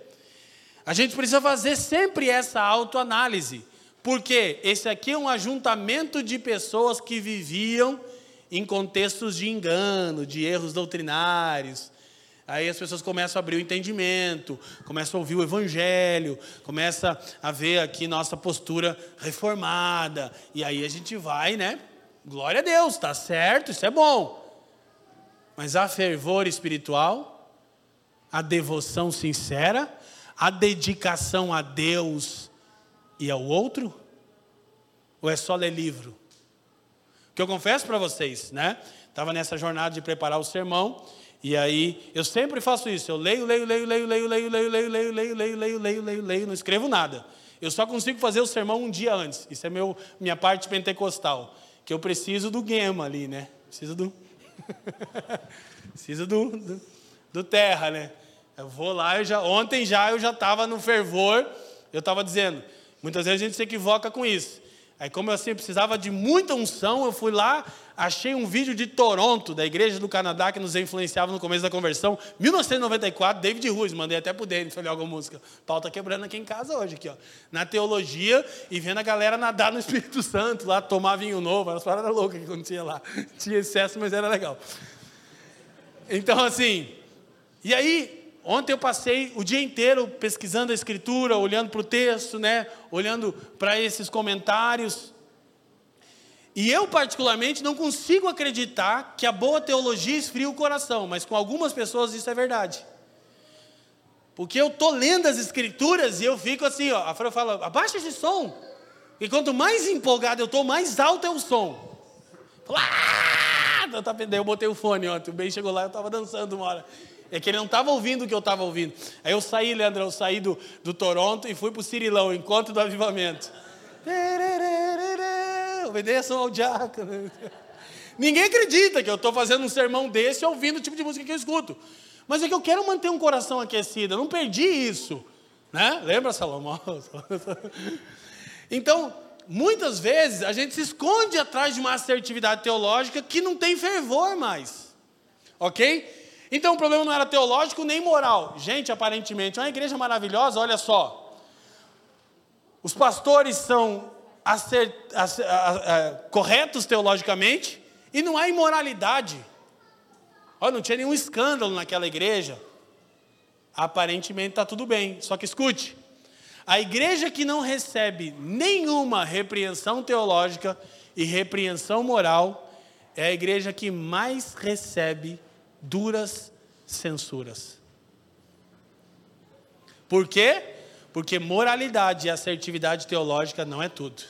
a gente precisa fazer sempre essa autoanálise, porque esse aqui é um ajuntamento de pessoas que viviam em contextos de engano, de erros doutrinários, Aí as pessoas começam a abrir o entendimento, começam a ouvir o evangelho, começa a ver aqui nossa postura reformada. E aí a gente vai, né? Glória a Deus, tá certo, isso é bom. Mas a fervor espiritual, a devoção sincera, a dedicação a Deus e ao outro? Ou é só ler livro? Que eu confesso para vocês, né? Estava nessa jornada de preparar o sermão e aí, eu sempre faço isso. Eu leio, leio, leio, leio, leio, leio, leio, leio, leio, leio, leio, leio, leio, leio, leio, não escrevo nada. Eu só consigo fazer o sermão um dia antes. Isso é meu, minha parte pentecostal. Que eu preciso do guema ali, né? Preciso do. preciso do, do, do, terra, né? Eu vou lá, eu já, ontem já eu já estava no fervor. Eu estava dizendo, muitas vezes a gente se equivoca com isso. Aí, como eu assim precisava de muita unção, eu fui lá, achei um vídeo de Toronto, da Igreja do Canadá, que nos influenciava no começo da conversão, 1994, David Ruiz, mandei até pro Denis, falei alguma música. O pau tá quebrando aqui em casa hoje, aqui, ó. Na teologia e vendo a galera nadar no Espírito Santo, lá, tomar vinho novo, umas paradas loucas que acontecia lá. Tinha excesso, mas era legal. Então, assim, e aí, Ontem eu passei o dia inteiro pesquisando a escritura, olhando para o texto, né? olhando para esses comentários. E eu, particularmente, não consigo acreditar que a boa teologia esfria o coração, mas com algumas pessoas isso é verdade. Porque eu estou lendo as escrituras e eu fico assim, ó, a Fran fala, abaixa esse som. E quanto mais empolgado eu estou, mais alto é o som. Fala, ah! Eu botei o fone ontem, o bem chegou lá, eu estava dançando uma hora. É que ele não estava ouvindo o que eu estava ouvindo. Aí eu saí, Leandro, eu saí do, do Toronto e fui para o Cirilão, encontro do avivamento. Obedeçam ao diácono. Ninguém acredita que eu estou fazendo um sermão desse ouvindo o tipo de música que eu escuto. Mas é que eu quero manter um coração aquecido, eu não perdi isso. Né? Lembra, Salomão? Então, muitas vezes a gente se esconde atrás de uma assertividade teológica que não tem fervor mais. Ok? Então o problema não era teológico nem moral. Gente, aparentemente, é uma igreja maravilhosa, olha só. Os pastores são corretos teologicamente e não há imoralidade. Olha, não tinha nenhum escândalo naquela igreja. Aparentemente está tudo bem. Só que escute: a igreja que não recebe nenhuma repreensão teológica e repreensão moral é a igreja que mais recebe duras censuras. Por quê? Porque moralidade e assertividade teológica não é tudo.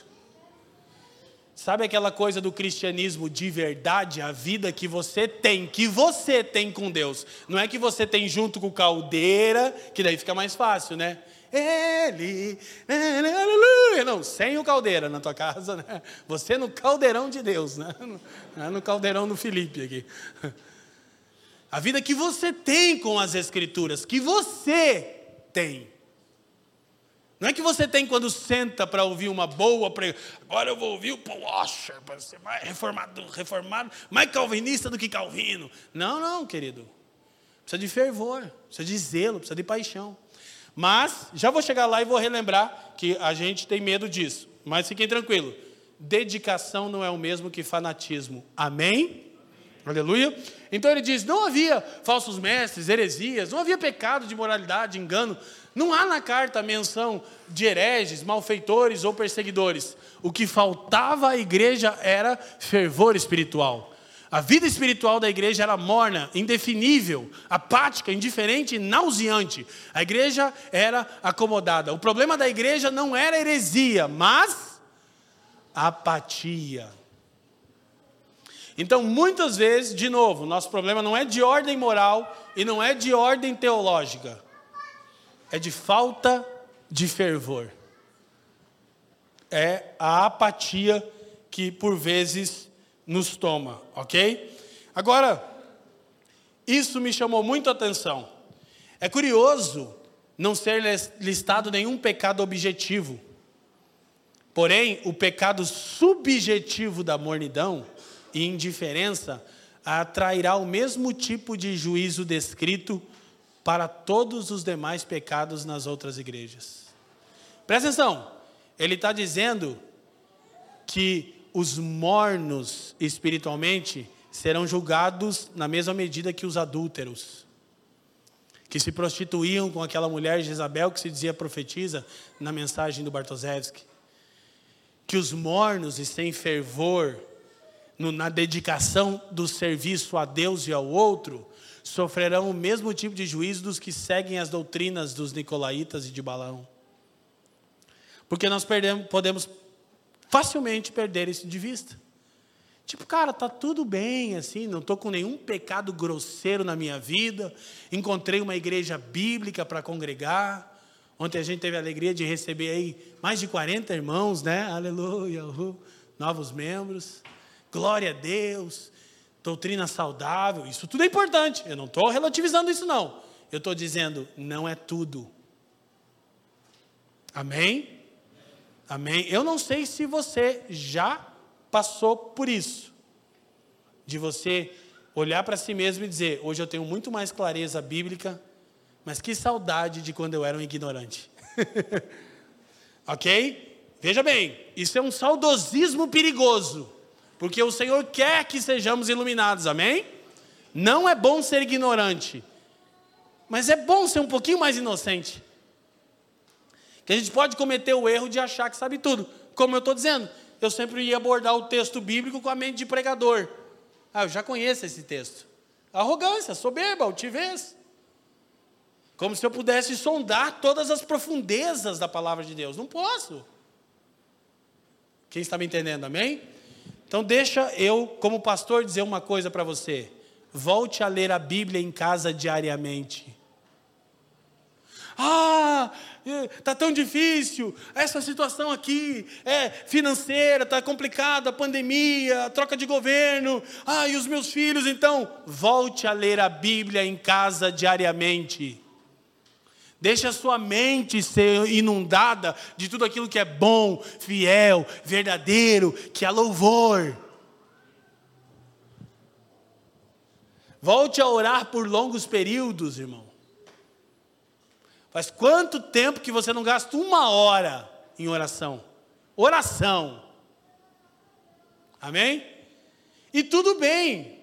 Sabe aquela coisa do cristianismo de verdade, a vida que você tem, que você tem com Deus. Não é que você tem junto com caldeira, que daí fica mais fácil, né? Ele, aleluia. Não, sem o caldeira na tua casa, né? Você no caldeirão de Deus, né? No caldeirão do Felipe aqui. A vida que você tem com as Escrituras, que você tem. Não é que você tem quando senta para ouvir uma boa pregação. Agora eu vou ouvir o Paul Washer, para ser mais reformado, reformado, mais calvinista do que Calvino. Não, não, querido. Precisa de fervor, precisa de zelo, precisa de paixão. Mas, já vou chegar lá e vou relembrar que a gente tem medo disso. Mas fiquem tranquilos. Dedicação não é o mesmo que fanatismo. Amém? Aleluia. Então ele diz: não havia falsos mestres, heresias, não havia pecado de moralidade, engano. Não há na carta menção de hereges, malfeitores ou perseguidores. O que faltava à igreja era fervor espiritual. A vida espiritual da igreja era morna, indefinível, apática, indiferente e nauseante. A igreja era acomodada. O problema da igreja não era heresia, mas apatia. Então, muitas vezes, de novo, nosso problema não é de ordem moral e não é de ordem teológica, é de falta de fervor. É a apatia que por vezes nos toma, ok? Agora, isso me chamou muito a atenção. É curioso não ser listado nenhum pecado objetivo. Porém, o pecado subjetivo da mornidão e indiferença atrairá o mesmo tipo de juízo descrito para todos os demais pecados nas outras igrejas. Presta atenção, ele está dizendo que os mornos espiritualmente serão julgados na mesma medida que os adúlteros, que se prostituíam com aquela mulher Jezabel que se dizia profetiza na mensagem do Bartoszewski. Que os mornos e sem fervor no, na dedicação do serviço a Deus e ao outro sofrerão o mesmo tipo de juízo dos que seguem as doutrinas dos nicolaítas e de Balão. Porque nós perdemos, podemos facilmente perder isso de vista. Tipo, cara, tá tudo bem, assim, não estou com nenhum pecado grosseiro na minha vida, encontrei uma igreja bíblica para congregar. Ontem a gente teve a alegria de receber aí mais de 40 irmãos, né? Aleluia, novos membros. Glória a Deus, doutrina saudável, isso tudo é importante. Eu não estou relativizando isso, não. Eu estou dizendo, não é tudo. Amém? Amém? Eu não sei se você já passou por isso, de você olhar para si mesmo e dizer: hoje eu tenho muito mais clareza bíblica, mas que saudade de quando eu era um ignorante. ok? Veja bem, isso é um saudosismo perigoso, porque o Senhor quer que sejamos iluminados, amém? Não é bom ser ignorante, mas é bom ser um pouquinho mais inocente. Que a gente pode cometer o erro de achar que sabe tudo. Como eu estou dizendo, eu sempre ia abordar o texto bíblico com a mente de pregador. Ah, eu já conheço esse texto. Arrogância, soberba, altivez. Como se eu pudesse sondar todas as profundezas da palavra de Deus. Não posso. Quem está me entendendo, amém? Então, deixa eu, como pastor, dizer uma coisa para você. Volte a ler a Bíblia em casa diariamente. Ah, está tão difícil, essa situação aqui é financeira, está complicada, a pandemia, a troca de governo, ah, e os meus filhos, então, volte a ler a Bíblia em casa diariamente. Deixe a sua mente ser inundada de tudo aquilo que é bom, fiel, verdadeiro, que é louvor. Volte a orar por longos períodos, irmão. Faz quanto tempo que você não gasta uma hora em oração? Oração. Amém? E tudo bem.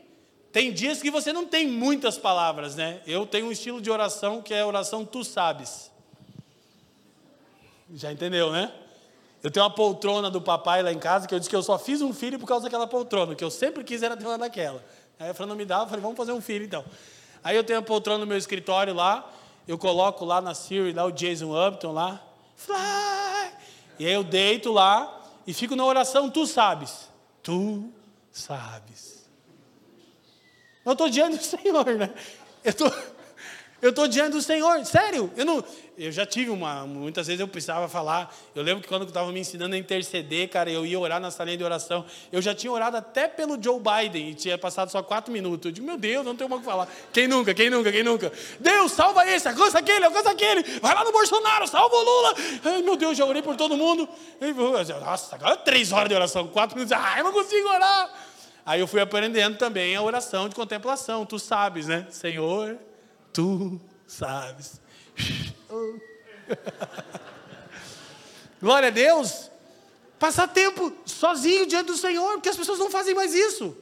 Tem dias que você não tem muitas palavras, né? Eu tenho um estilo de oração que é a oração tu sabes. Já entendeu, né? Eu tenho uma poltrona do papai lá em casa que eu disse que eu só fiz um filho por causa daquela poltrona, que eu sempre quis era ter uma daquela. Aí a Fran não me dava, eu falei, vamos fazer um filho então. Aí eu tenho a poltrona no meu escritório lá, eu coloco lá na Siri, lá o Jason Upton lá, fly, e aí eu deito lá e fico na oração, tu sabes, tu sabes. Eu estou diante do Senhor, né? Eu estou eu estou diante do Senhor, sério. Eu, não, eu já tive uma. Muitas vezes eu precisava falar. Eu lembro que quando eu estava me ensinando a interceder, cara, eu ia orar na salinha de oração. Eu já tinha orado até pelo Joe Biden e tinha passado só quatro minutos. Eu digo, meu Deus, não tenho mais o que falar. Quem nunca, quem nunca, quem nunca? Deus, salva esse, alcança aquele, alcança aquele. Vai lá no Bolsonaro, salva o Lula. Ai, meu Deus, já orei por todo mundo. Nossa, agora três horas de oração, quatro minutos. Ai, eu não consigo orar. Aí eu fui aprendendo também a oração de contemplação. Tu sabes, né? Senhor tu sabes. Glória a Deus. Passar tempo sozinho diante do Senhor, porque as pessoas não fazem mais isso.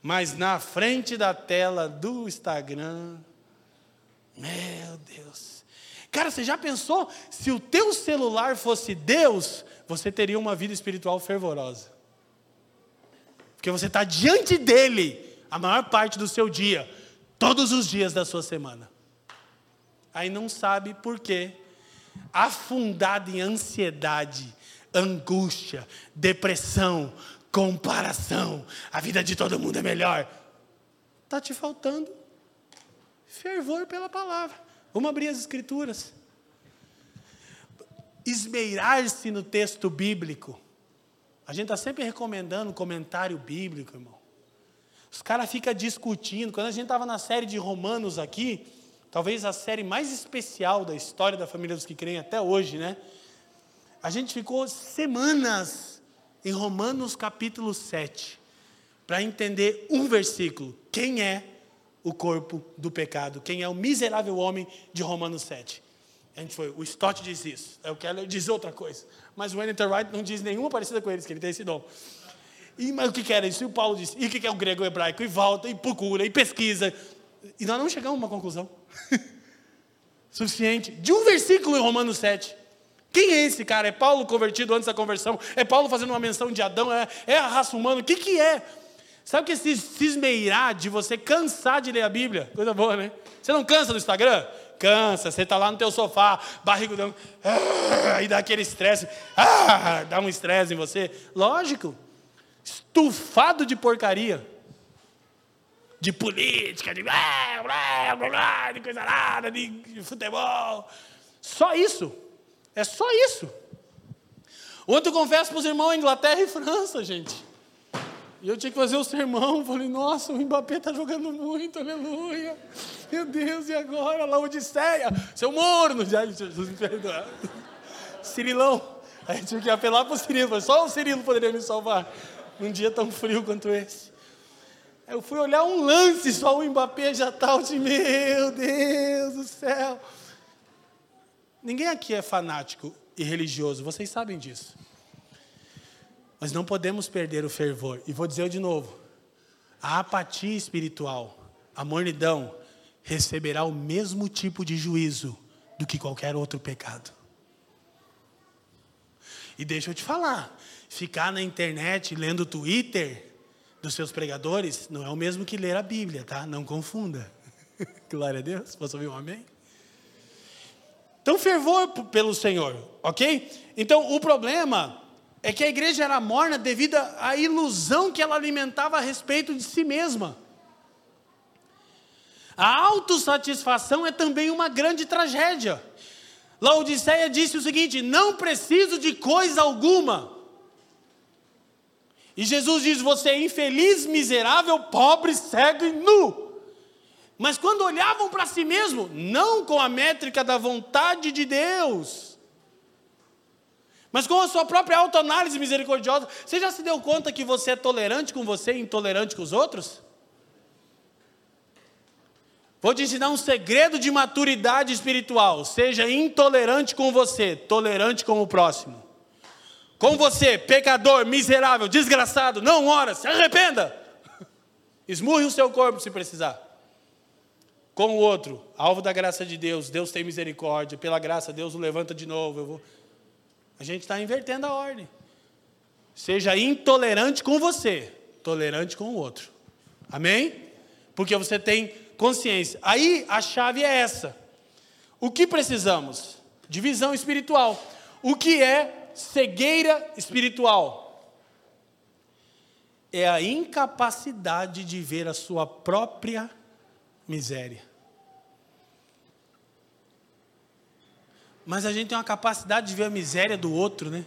Mas na frente da tela do Instagram, meu Deus. Cara, você já pensou se o teu celular fosse Deus, você teria uma vida espiritual fervorosa. Porque você está diante dele a maior parte do seu dia, todos os dias da sua semana. Aí não sabe por quê, afundado em ansiedade, angústia, depressão, comparação, a vida de todo mundo é melhor. Está te faltando fervor pela palavra. Vamos abrir as escrituras. Esmeirar-se no texto bíblico. A gente está sempre recomendando comentário bíblico, irmão. Os caras ficam discutindo. Quando a gente estava na série de Romanos aqui, talvez a série mais especial da história da família dos que creem até hoje, né? A gente ficou semanas em Romanos capítulo 7 para entender um versículo. Quem é o corpo do pecado? Quem é o miserável homem de Romanos 7? A gente foi, o Stott diz isso, o Keller diz outra coisa. Mas o Wellington Wright não diz nenhuma parecida com eles, que ele tem esse dom. E, mas o que, que era isso? E o Paulo disse, e o que, que é o grego hebraico? E volta, e procura, e pesquisa. E nós não chegamos a uma conclusão. Suficiente. De um versículo em Romanos 7. Quem é esse cara? É Paulo convertido antes da conversão? É Paulo fazendo uma menção de Adão? É, é a raça humana? O que, que é? Sabe o que é se cismeirar de você cansar de ler a Bíblia? Coisa boa, né? Você não cansa do Instagram? Cansa, você está lá no teu sofá, barrigudão, ah, aí dá aquele estresse, ah, dá um estresse em você. Lógico, estufado de porcaria, de política, de, de coisa nada, de futebol. Só isso. É só isso. Eu confesso para os irmãos Inglaterra e França, gente. E eu tinha que fazer o sermão. Falei, nossa, o Mbappé está jogando muito, aleluia. Meu Deus, e agora? Laodiceia, seu morno. Já, Jesus me perdoa. Cirilão. Aí eu tive que apelar para o Cirilo. Só o Cirilo poderia me salvar. Num dia tão frio quanto esse. Eu fui olhar um lance, só o Mbappé já está. de meu Deus do céu. Ninguém aqui é fanático e religioso, vocês sabem disso. Mas não podemos perder o fervor. E vou dizer de novo: a apatia espiritual, a mornidão, receberá o mesmo tipo de juízo do que qualquer outro pecado. E deixa eu te falar: ficar na internet lendo Twitter dos seus pregadores não é o mesmo que ler a Bíblia, tá? Não confunda. Glória a Deus. Posso ouvir um amém? Então, fervor pelo Senhor, ok? Então, o problema é que a igreja era morna devido à ilusão que ela alimentava a respeito de si mesma. A autossatisfação é também uma grande tragédia. Laodiceia disse o seguinte: não preciso de coisa alguma. E Jesus diz: você é infeliz, miserável, pobre, cego e nu. Mas quando olhavam para si mesmo, não com a métrica da vontade de Deus, mas com a sua própria autoanálise misericordiosa, você já se deu conta que você é tolerante com você e intolerante com os outros? Vou te ensinar um segredo de maturidade espiritual. Seja intolerante com você, tolerante com o próximo. Com você, pecador, miserável, desgraçado, não ora, se arrependa. Esmurre o seu corpo se precisar com o outro, alvo da graça de Deus, Deus tem misericórdia, pela graça Deus o levanta de novo. Eu vou... A gente está invertendo a ordem. Seja intolerante com você, tolerante com o outro. Amém? Porque você tem consciência. Aí a chave é essa. O que precisamos? Divisão espiritual. O que é cegueira espiritual? É a incapacidade de ver a sua própria miséria. Mas a gente tem uma capacidade de ver a miséria do outro, né?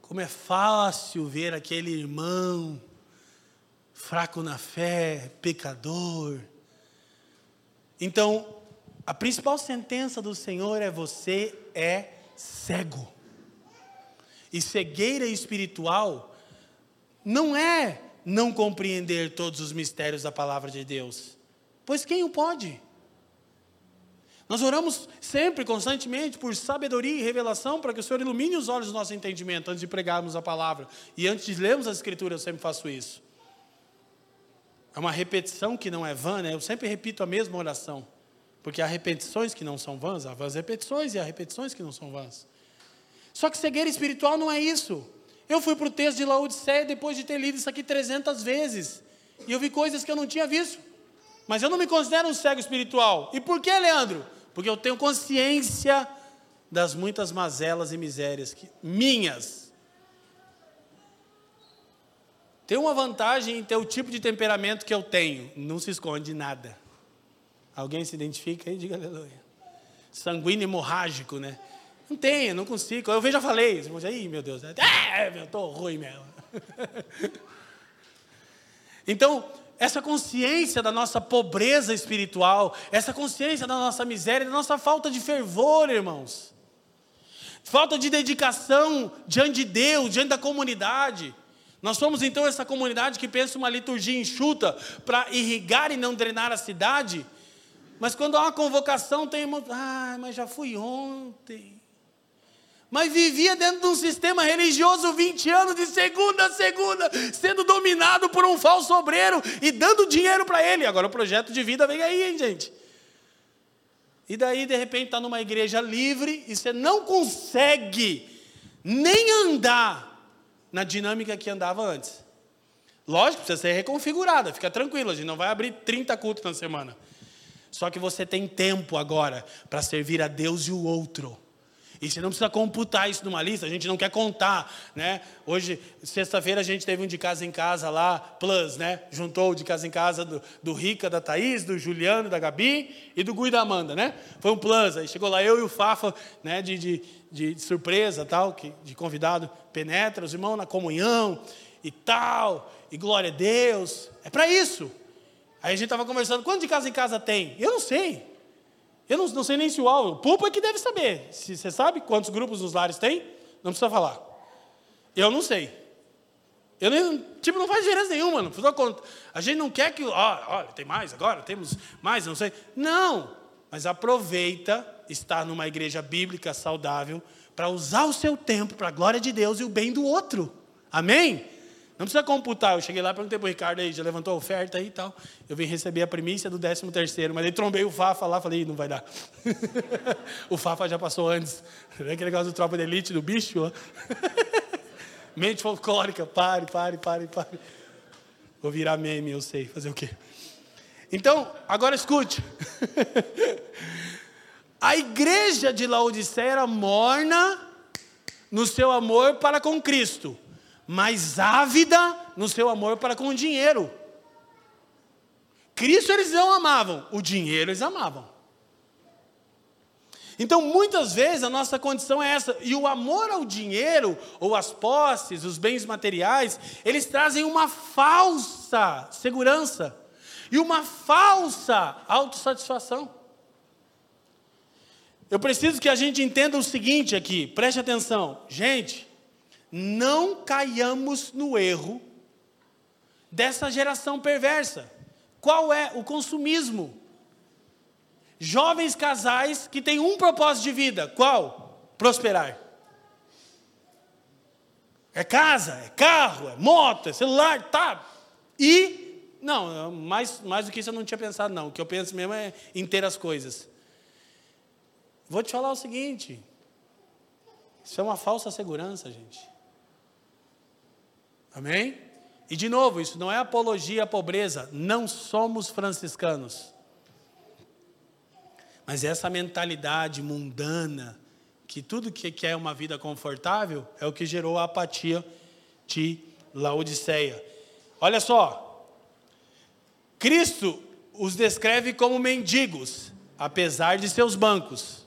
Como é fácil ver aquele irmão fraco na fé, pecador. Então, a principal sentença do Senhor é: você é cego. E cegueira espiritual não é não compreender todos os mistérios da palavra de Deus? Pois quem o pode? Nós oramos sempre, constantemente, por sabedoria e revelação, para que o Senhor ilumine os olhos do nosso entendimento antes de pregarmos a palavra. E antes de lermos as Escrituras, eu sempre faço isso. É uma repetição que não é vã, né? Eu sempre repito a mesma oração. Porque há repetições que não são vãs, há vãs repetições e há repetições que não são vãs. Só que cegueira espiritual não é isso Eu fui para o texto de Laodiceia depois de ter lido isso aqui 300 vezes. E eu vi coisas que eu não tinha visto. Mas eu não me considero um cego espiritual. E por que, Leandro? Porque eu tenho consciência das muitas mazelas e misérias que, minhas. Tem uma vantagem em ter o tipo de temperamento que eu tenho. Não se esconde nada. Alguém se identifica aí? Diga aleluia. Sanguíneo hemorrágico, né? Não tem, não consigo. Eu já falei. Aí, meu Deus. É, eu estou ruim mesmo. Então, essa consciência da nossa pobreza espiritual, essa consciência da nossa miséria, da nossa falta de fervor, irmãos. Falta de dedicação diante de Deus, diante da comunidade. Nós somos então essa comunidade que pensa uma liturgia enxuta para irrigar e não drenar a cidade. Mas quando há uma convocação, tem. Ah, mas já fui ontem mas vivia dentro de um sistema religioso 20 anos, de segunda a segunda, sendo dominado por um falso obreiro e dando dinheiro para ele. Agora o projeto de vida vem aí, hein, gente? E daí, de repente, está numa igreja livre e você não consegue nem andar na dinâmica que andava antes. Lógico, precisa ser reconfigurada, fica tranquilo, a gente não vai abrir 30 cultos na semana. Só que você tem tempo agora para servir a Deus e o outro. E você não precisa computar isso numa lista, a gente não quer contar, né? Hoje, sexta-feira, a gente teve um de casa em casa lá, plus, né? Juntou o de casa em casa do, do Rica, da Thaís, do Juliano, da Gabi e do Gui da Amanda, né? Foi um plus, aí chegou lá eu e o Fafa, né? De, de, de surpresa, tal, que, de convidado, penetra, os irmãos na comunhão e tal, e glória a Deus. É para isso. Aí a gente estava conversando, quanto de casa em casa tem? Eu não sei. Eu não, não sei nem se o Álvaro, o Pulpo é que deve saber. Se você sabe quantos grupos nos lares tem, não precisa falar. Eu não sei. Eu nem, tipo, não faz diferença nenhuma, não precisa conta. A gente não quer que, ó, olha, tem mais agora, temos mais, não sei. Não, mas aproveita estar numa igreja bíblica saudável para usar o seu tempo para a glória de Deus e o bem do outro. Amém? Não precisa computar. Eu cheguei lá, perguntei para o Ricardo aí, já levantou a oferta aí e tal. Eu vim receber a primícia do 13 terceiro, mas aí trombei o Fafa lá, falei, não vai dar. o Fafa já passou antes. Aquele negócio do tropa de elite, do bicho. Mente folclórica, pare, pare, pare, pare. Vou virar meme, eu sei, fazer o quê? Então, agora escute. a igreja de Laodiceia era morna no seu amor para com Cristo mas ávida no seu amor para com o dinheiro. Cristo eles não amavam, o dinheiro eles amavam. Então, muitas vezes a nossa condição é essa, e o amor ao dinheiro, ou às posses, os bens materiais, eles trazem uma falsa segurança e uma falsa autossatisfação. Eu preciso que a gente entenda o seguinte aqui, preste atenção, gente não caiamos no erro dessa geração perversa. Qual é o consumismo? Jovens casais que têm um propósito de vida, qual? Prosperar. É casa, é carro, é moto, é celular, tá. E, não, mais, mais do que isso eu não tinha pensado, não. O que eu penso mesmo é em ter as coisas. Vou te falar o seguinte: isso é uma falsa segurança, gente. Amém? E de novo, isso não é apologia à pobreza, não somos franciscanos. Mas essa mentalidade mundana, que tudo que quer uma vida confortável, é o que gerou a apatia de Laodiceia. Olha só, Cristo os descreve como mendigos, apesar de seus bancos,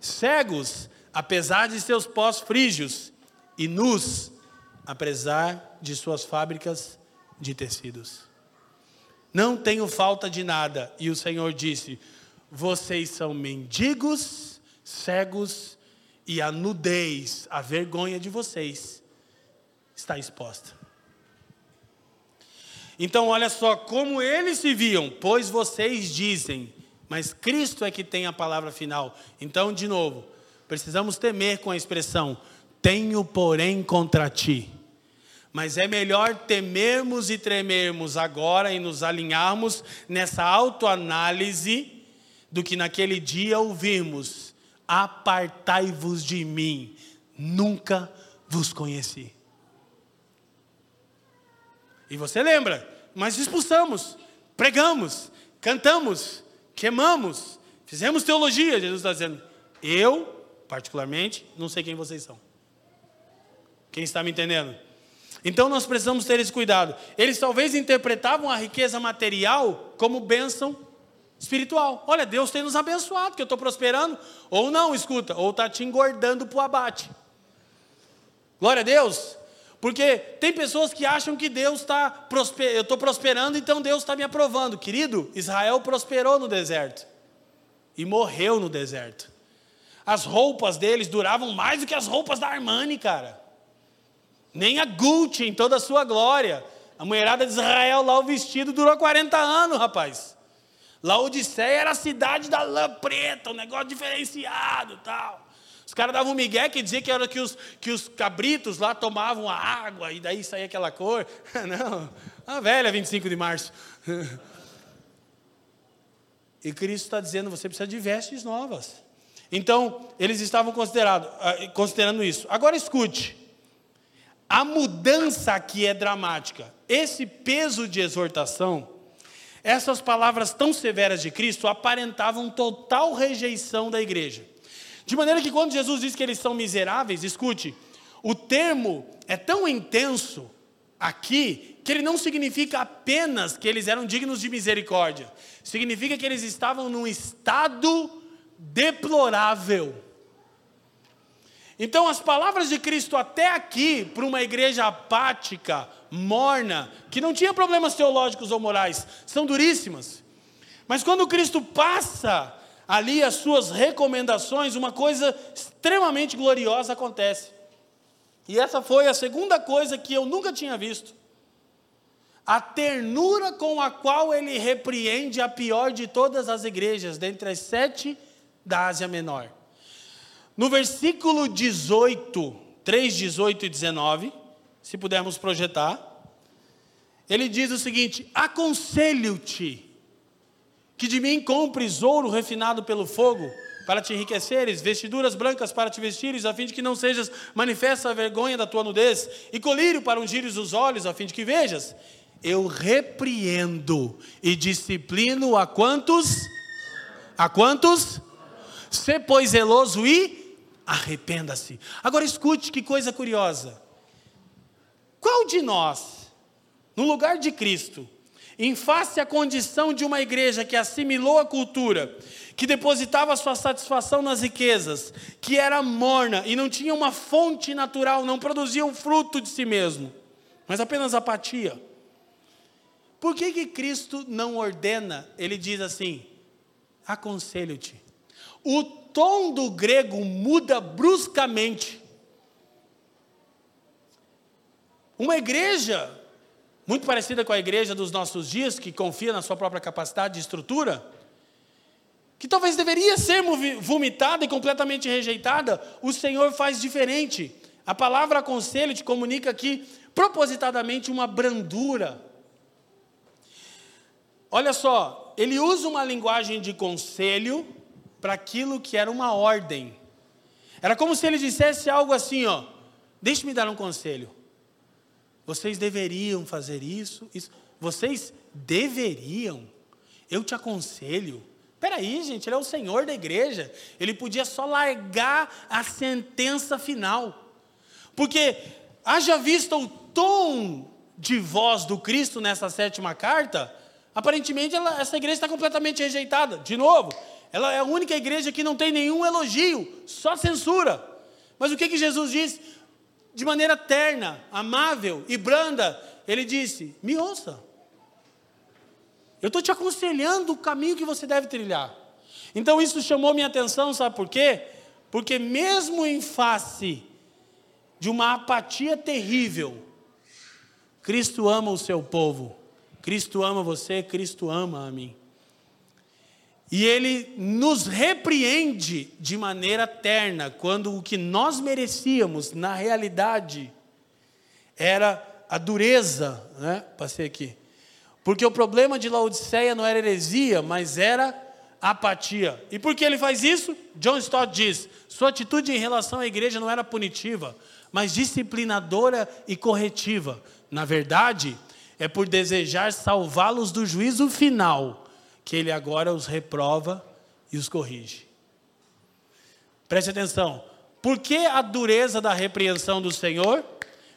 cegos, apesar de seus pós frígios, e nus, apesar de suas fábricas de tecidos. Não tenho falta de nada. E o Senhor disse: Vocês são mendigos, cegos, e a nudez, a vergonha de vocês está exposta. Então, olha só como eles se viam, pois vocês dizem, mas Cristo é que tem a palavra final. Então, de novo, precisamos temer com a expressão: tenho, porém, contra ti. Mas é melhor temermos e tremermos agora e nos alinharmos nessa autoanálise do que naquele dia ouvirmos: Apartai-vos de mim, nunca vos conheci. E você lembra, mas expulsamos, pregamos, cantamos, queimamos, fizemos teologia. Jesus está dizendo, eu, particularmente, não sei quem vocês são. Quem está me entendendo? Então nós precisamos ter esse cuidado. Eles talvez interpretavam a riqueza material como bênção espiritual. Olha, Deus tem nos abençoado, que eu estou prosperando. Ou não, escuta, ou está te engordando para o abate. Glória a Deus. Porque tem pessoas que acham que Deus está prosper... eu estou prosperando, então Deus está me aprovando. Querido, Israel prosperou no deserto e morreu no deserto. As roupas deles duravam mais do que as roupas da Armani, cara. Nem a Gucci em toda a sua glória. A mulherada de Israel lá, o vestido durou 40 anos, rapaz. Laodiceia era a cidade da lã preta, um negócio diferenciado tal. Os caras davam um migué que dizia que era que os, que os cabritos lá tomavam a água e daí saía aquela cor. Não, a velha 25 de março. E Cristo está dizendo, você precisa de vestes novas. Então, eles estavam ah, considerando isso. Agora escute. A mudança aqui é dramática. Esse peso de exortação, essas palavras tão severas de Cristo aparentavam total rejeição da igreja. De maneira que quando Jesus diz que eles são miseráveis, escute, o termo é tão intenso aqui que ele não significa apenas que eles eram dignos de misericórdia, significa que eles estavam num estado deplorável. Então, as palavras de Cristo até aqui, para uma igreja apática, morna, que não tinha problemas teológicos ou morais, são duríssimas. Mas quando Cristo passa ali as suas recomendações, uma coisa extremamente gloriosa acontece. E essa foi a segunda coisa que eu nunca tinha visto. A ternura com a qual ele repreende a pior de todas as igrejas, dentre as sete da Ásia Menor. No versículo 18, 3, 18 e 19, se pudermos projetar, ele diz o seguinte: Aconselho-te que de mim compres ouro refinado pelo fogo, para te enriqueceres, vestiduras brancas para te vestires, a fim de que não sejas manifesta a vergonha da tua nudez, e colírio para ungires os olhos, a fim de que vejas. Eu repreendo e disciplino a quantos? A quantos? Sê, pois, zeloso e arrependa-se. Agora escute que coisa curiosa. Qual de nós, no lugar de Cristo, em face à condição de uma igreja que assimilou a cultura, que depositava sua satisfação nas riquezas, que era morna e não tinha uma fonte natural, não produzia um fruto de si mesmo, mas apenas apatia. Por que, que Cristo não ordena? Ele diz assim: aconselho-te. O tom do grego muda bruscamente. Uma igreja, muito parecida com a igreja dos nossos dias, que confia na sua própria capacidade de estrutura, que talvez deveria ser vomitada e completamente rejeitada, o Senhor faz diferente. A palavra aconselho te comunica aqui propositadamente uma brandura. Olha só, ele usa uma linguagem de conselho, para aquilo que era uma ordem. Era como se ele dissesse algo assim, ó, deixe-me dar um conselho. Vocês deveriam fazer isso, isso. Vocês deveriam. Eu te aconselho. Peraí, gente, ele é o Senhor da igreja. Ele podia só largar a sentença final. Porque, haja visto o tom de voz do Cristo nessa sétima carta, aparentemente ela, essa igreja está completamente rejeitada. De novo, ela é a única igreja que não tem nenhum elogio, só censura. Mas o que, que Jesus diz? De maneira terna, amável e branda, ele disse: Me ouça. Eu estou te aconselhando o caminho que você deve trilhar. Então isso chamou minha atenção, sabe por quê? Porque mesmo em face de uma apatia terrível, Cristo ama o seu povo. Cristo ama você, Cristo ama a mim. E ele nos repreende de maneira terna, quando o que nós merecíamos, na realidade, era a dureza, né? Passei aqui. Porque o problema de Laodiceia não era heresia, mas era apatia. E por que ele faz isso? John Stott diz: sua atitude em relação à igreja não era punitiva, mas disciplinadora e corretiva. Na verdade, é por desejar salvá-los do juízo final que ele agora os reprova e os corrige. Preste atenção. Por que a dureza da repreensão do Senhor?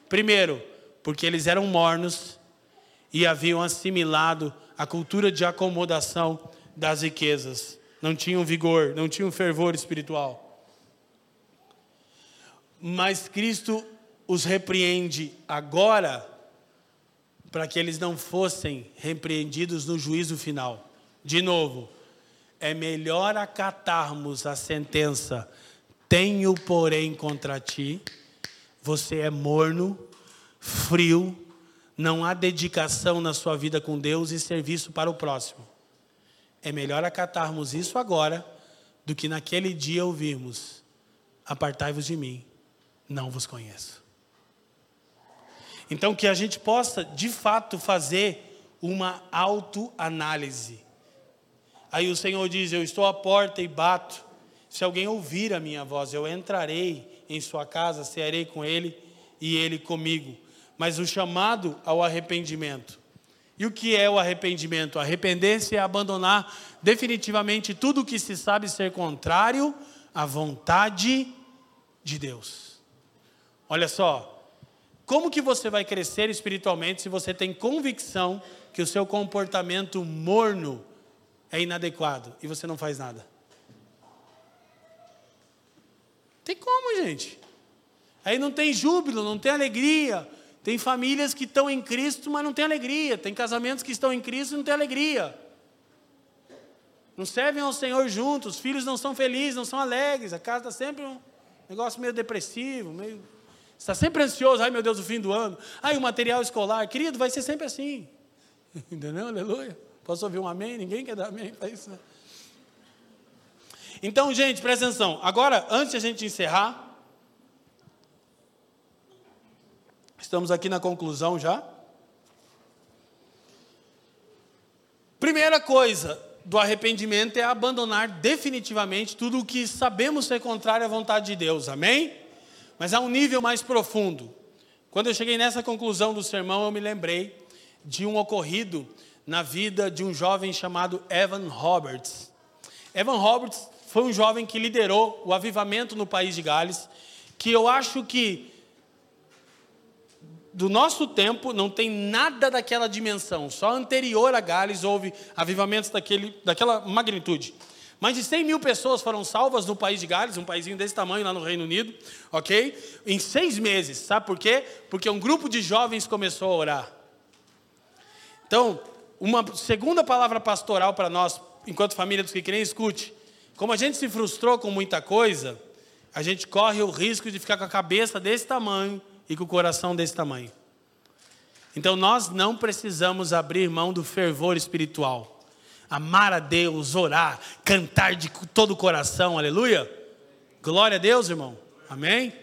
Primeiro, porque eles eram mornos e haviam assimilado a cultura de acomodação das riquezas. Não tinham vigor, não tinham fervor espiritual. Mas Cristo os repreende agora para que eles não fossem repreendidos no juízo final. De novo, é melhor acatarmos a sentença: tenho, porém, contra ti, você é morno, frio, não há dedicação na sua vida com Deus e serviço para o próximo. É melhor acatarmos isso agora do que naquele dia ouvirmos: apartai-vos de mim, não vos conheço. Então, que a gente possa, de fato, fazer uma autoanálise. Aí o Senhor diz: Eu estou à porta e bato. Se alguém ouvir a minha voz, eu entrarei em sua casa, cearei com ele e ele comigo. Mas o chamado ao arrependimento. E o que é o arrependimento? Arrepender-se é abandonar definitivamente tudo o que se sabe ser contrário à vontade de Deus. Olha só, como que você vai crescer espiritualmente se você tem convicção que o seu comportamento morno é inadequado e você não faz nada? Tem como, gente? Aí não tem júbilo, não tem alegria. Tem famílias que estão em Cristo, mas não tem alegria. Tem casamentos que estão em Cristo e não tem alegria. Não servem ao Senhor juntos, os filhos não são felizes, não são alegres. A casa está sempre um negócio meio depressivo, meio Está sempre ansioso, ai meu Deus, o fim do ano. Ai, o material escolar. Querido, vai ser sempre assim. Entendeu? Aleluia. Posso ouvir um amém? Ninguém quer dar amém para isso. Né? Então, gente, presta atenção. Agora, antes de a gente encerrar, estamos aqui na conclusão já. Primeira coisa do arrependimento é abandonar definitivamente tudo o que sabemos ser contrário à vontade de Deus. Amém? Mas há um nível mais profundo. Quando eu cheguei nessa conclusão do sermão, eu me lembrei de um ocorrido na vida de um jovem chamado Evan Roberts. Evan Roberts foi um jovem que liderou o avivamento no país de Gales, que eu acho que do nosso tempo não tem nada daquela dimensão. Só anterior a Gales houve avivamentos daquele, daquela magnitude. Mais de 100 mil pessoas foram salvas no país de Gales, um país desse tamanho lá no Reino Unido, ok? Em seis meses. Sabe por quê? Porque um grupo de jovens começou a orar. Então, uma segunda palavra pastoral para nós, enquanto família dos que querem, escute. Como a gente se frustrou com muita coisa, a gente corre o risco de ficar com a cabeça desse tamanho e com o coração desse tamanho. Então, nós não precisamos abrir mão do fervor espiritual amar a Deus, orar, cantar de todo o coração, aleluia. Glória a Deus, irmão, amém?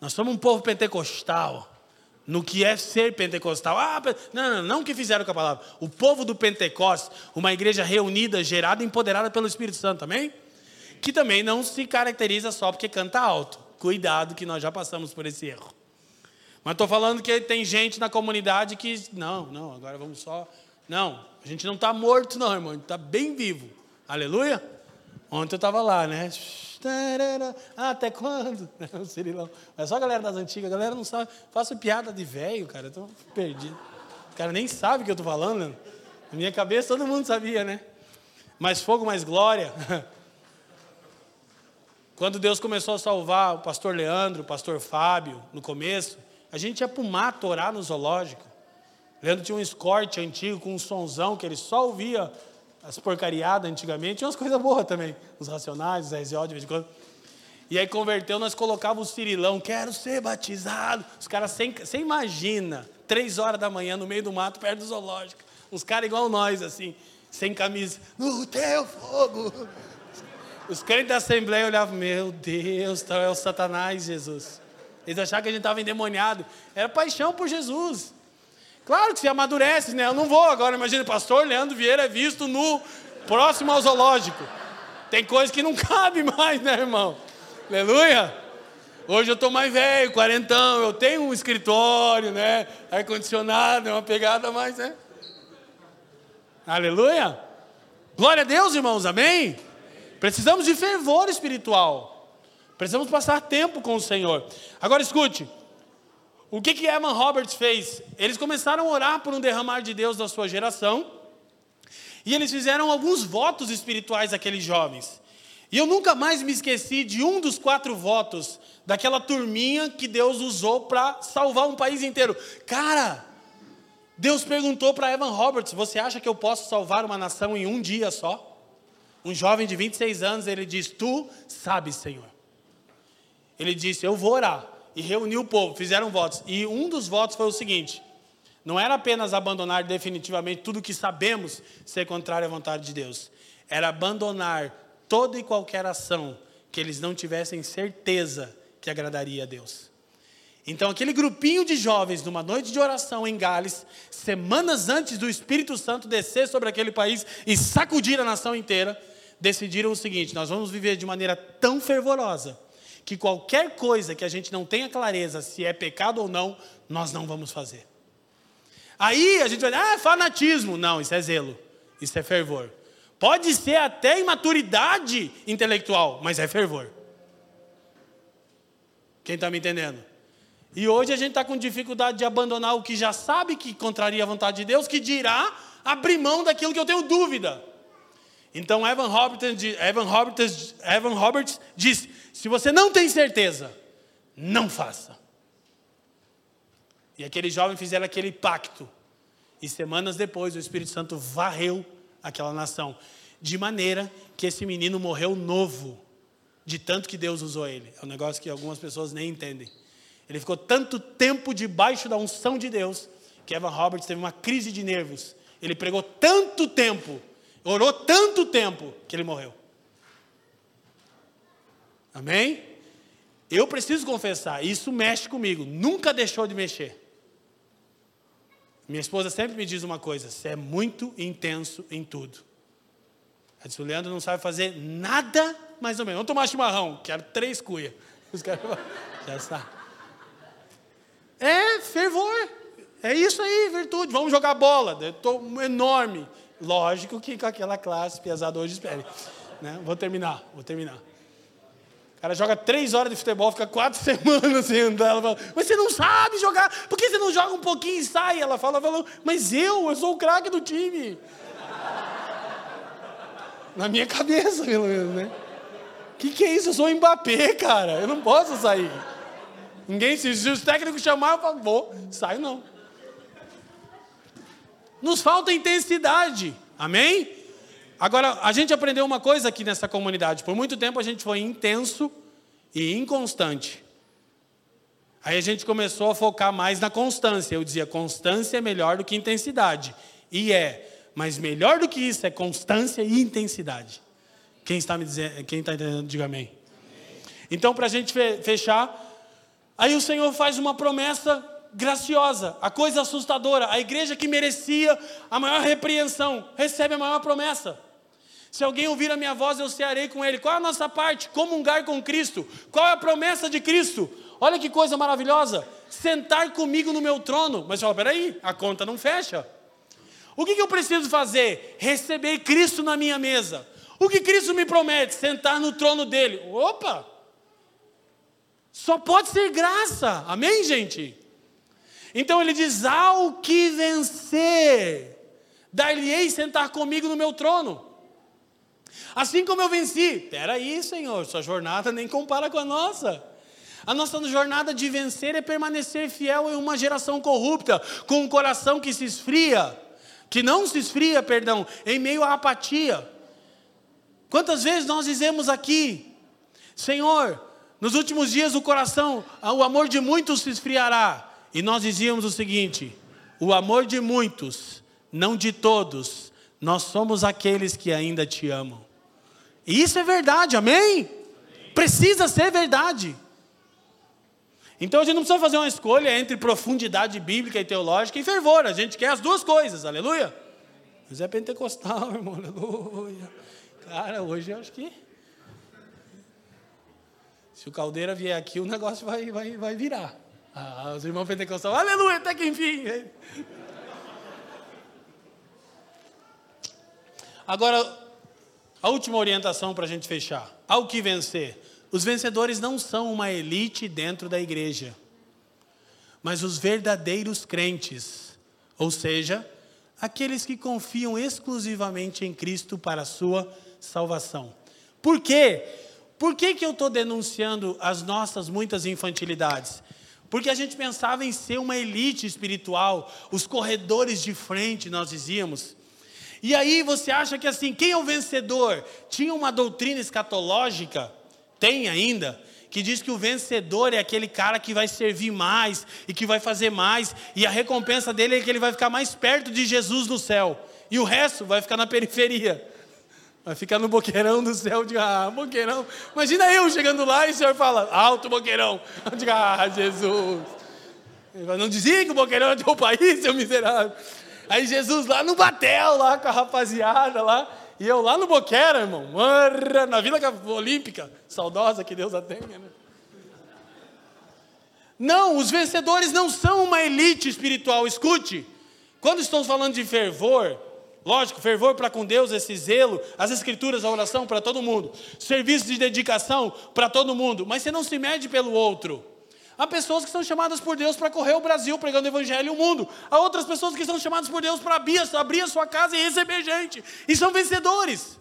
Nós somos um povo pentecostal, no que é ser pentecostal. Ah, não, não, não que fizeram com a palavra. O povo do Pentecostes, uma igreja reunida, gerada e empoderada pelo Espírito Santo, amém? Que também não se caracteriza só porque canta alto. Cuidado, que nós já passamos por esse erro. Mas estou falando que tem gente na comunidade que. Não, não, agora vamos só. Não, a gente não está morto, não, irmão. A gente está bem vivo. Aleluia? Ontem eu estava lá, né? Ah, até quando? O Cirilão. É só a galera das antigas. A galera não sabe. Faço piada de velho, cara. Estou perdido. O cara nem sabe o que eu estou falando. Né? Na minha cabeça todo mundo sabia, né? Mais fogo, mais glória. Quando Deus começou a salvar o pastor Leandro, o pastor Fábio, no começo, a gente ia para o mato orar no zoológico. Leandro tinha um escorte antigo com um sonzão que ele só ouvia as porcariadas antigamente. Tinha umas coisas boas também, os racionais, os RZO de vez em quando. E aí converteu, nós colocávamos o cirilão, quero ser batizado. Os caras, você imagina, três horas da manhã no meio do mato, perto do zoológico. Uns caras igual nós, assim, sem camisa. No teu fogo. Os crentes da Assembleia olhavam, meu Deus, então é o Satanás, Jesus. Eles achavam que a gente estava endemoniado. Era paixão por Jesus. Claro que se amadurece, né? Eu não vou agora, imagina, o pastor Leandro Vieira é visto no próximo ao zoológico. Tem coisa que não cabe mais, né, irmão? Aleluia! Hoje eu estou mais velho, quarentão, eu tenho um escritório, né? Ar-condicionado, é uma pegada mais, né? Aleluia! Glória a Deus, irmãos, amém? Precisamos de fervor espiritual. Precisamos passar tempo com o Senhor. Agora escute. O que que Evan Roberts fez? Eles começaram a orar por um derramar de Deus da sua geração. E eles fizeram alguns votos espirituais àqueles jovens. E eu nunca mais me esqueci de um dos quatro votos daquela turminha que Deus usou para salvar um país inteiro. Cara, Deus perguntou para Evan Roberts: Você acha que eu posso salvar uma nação em um dia só? Um jovem de 26 anos, ele diz: Tu sabes, Senhor. Ele disse: Eu vou orar. E reuniu o povo, fizeram votos. E um dos votos foi o seguinte: não era apenas abandonar definitivamente tudo que sabemos ser contrário à vontade de Deus, era abandonar toda e qualquer ação que eles não tivessem certeza que agradaria a Deus. Então, aquele grupinho de jovens, numa noite de oração em Gales, semanas antes do Espírito Santo descer sobre aquele país e sacudir a nação inteira, decidiram o seguinte: nós vamos viver de maneira tão fervorosa que qualquer coisa que a gente não tenha clareza se é pecado ou não, nós não vamos fazer. Aí a gente vai ah, é fanatismo. Não, isso é zelo, isso é fervor. Pode ser até imaturidade intelectual, mas é fervor. Quem está me entendendo? E hoje a gente está com dificuldade de abandonar o que já sabe que contraria a vontade de Deus, que dirá abrir mão daquilo que eu tenho dúvida. Então Evan Roberts, Evan Roberts, Evan Roberts diz: se você não tem certeza, não faça. E aqueles jovens fizeram aquele pacto. E semanas depois o Espírito Santo varreu aquela nação. De maneira que esse menino morreu novo, de tanto que Deus usou ele. É um negócio que algumas pessoas nem entendem. Ele ficou tanto tempo debaixo da unção de Deus que Evan Roberts teve uma crise de nervos. Ele pregou tanto tempo, orou tanto tempo que ele morreu. Amém? Eu preciso confessar, isso mexe comigo, nunca deixou de mexer. Minha esposa sempre me diz uma coisa: você é muito intenso em tudo. Ela disse: o Leandro não sabe fazer nada mais ou menos. Vamos tomar chimarrão, quero três cuias. Já está. É fervor. É isso aí, virtude. Vamos jogar bola. Estou enorme. Lógico que com aquela classe pesada hoje espere. Né? Vou terminar, vou terminar. Cara joga três horas de futebol, fica quatro semanas sem andar. Ela fala, mas você não sabe jogar, por que você não joga um pouquinho e sai? Ela fala, fala mas eu, eu sou o craque do time. Na minha cabeça, pelo menos, né? O que, que é isso? Eu sou o Mbappé, cara. Eu não posso sair. Ninguém, se, se os técnicos chamarem, eu falo, vou, saio não. Nos falta intensidade, amém? Agora, a gente aprendeu uma coisa aqui nessa comunidade. Por muito tempo a gente foi intenso e inconstante. Aí a gente começou a focar mais na constância. Eu dizia, constância é melhor do que intensidade. E é, mas melhor do que isso é constância e intensidade. Quem está me dizendo, quem está entendendo, diga amém. Então, para a gente fechar, Aí o Senhor faz uma promessa graciosa, a coisa assustadora. A igreja que merecia a maior repreensão recebe a maior promessa. Se alguém ouvir a minha voz, eu cearei com ele. Qual é a nossa parte? Comungar com Cristo. Qual é a promessa de Cristo? Olha que coisa maravilhosa. Sentar comigo no meu trono. Mas fala, peraí, a conta não fecha. O que, que eu preciso fazer? Receber Cristo na minha mesa. O que Cristo me promete? Sentar no trono dele. Opa! Só pode ser graça. Amém, gente? Então ele diz: Ao que vencer, dar-lhe-ei sentar comigo no meu trono. Assim como eu venci. Peraí, Senhor, sua jornada nem compara com a nossa. A nossa jornada de vencer é permanecer fiel em uma geração corrupta, com um coração que se esfria, que não se esfria, perdão, em meio à apatia. Quantas vezes nós dizemos aqui, Senhor, nos últimos dias o coração, o amor de muitos se esfriará. E nós dizíamos o seguinte: o amor de muitos, não de todos, nós somos aqueles que ainda te amam. E isso é verdade, amém? Precisa ser verdade. Então a gente não precisa fazer uma escolha entre profundidade bíblica e teológica e fervor, a gente quer as duas coisas, aleluia. Mas é pentecostal, irmão, aleluia. Cara, hoje eu acho que Se o caldeira vier aqui, o negócio vai, vai, vai virar. Ah, os irmãos pentecostais, aleluia, até que enfim. Agora, a última orientação para a gente fechar. Ao que vencer? Os vencedores não são uma elite dentro da igreja, mas os verdadeiros crentes, ou seja, aqueles que confiam exclusivamente em Cristo para a sua salvação. Por quê? Por que, que eu estou denunciando as nossas muitas infantilidades? Porque a gente pensava em ser uma elite espiritual, os corredores de frente, nós dizíamos. E aí você acha que assim, quem é o vencedor? Tinha uma doutrina escatológica, tem ainda, que diz que o vencedor é aquele cara que vai servir mais e que vai fazer mais, e a recompensa dele é que ele vai ficar mais perto de Jesus no céu, e o resto vai ficar na periferia. Vai ficar no boqueirão do céu de ah, boqueirão. Imagina eu chegando lá e o senhor fala, alto boqueirão. Eu digo, ah, Jesus. Ele vai, não dizia que o boqueirão é teu país, seu miserável. Aí Jesus lá no batel, lá com a rapaziada lá. E eu lá no Boquera, irmão. Na Vila Olímpica. Saudosa que Deus a tenha, né? Não, os vencedores não são uma elite espiritual. Escute. Quando estamos falando de fervor, lógico, fervor para com Deus, esse zelo, as escrituras, a oração para todo mundo, serviço de dedicação para todo mundo, mas você não se mede pelo outro. Há pessoas que são chamadas por Deus para correr o Brasil pregando o Evangelho e o mundo. Há outras pessoas que são chamadas por Deus para abrir, abrir a sua casa e receber gente. E são vencedores.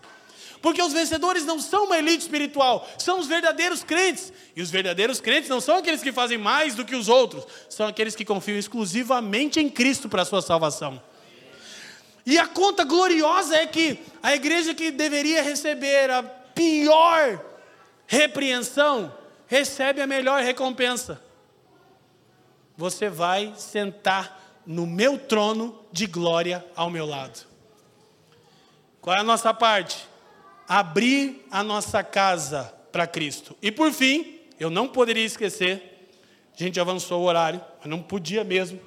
Porque os vencedores não são uma elite espiritual, são os verdadeiros crentes. E os verdadeiros crentes não são aqueles que fazem mais do que os outros, são aqueles que confiam exclusivamente em Cristo para a sua salvação. E a conta gloriosa é que a igreja que deveria receber a pior repreensão recebe a melhor recompensa. Você vai sentar no meu trono de glória ao meu lado. Qual é a nossa parte? Abrir a nossa casa para Cristo. E por fim, eu não poderia esquecer, a gente avançou o horário, mas não podia mesmo.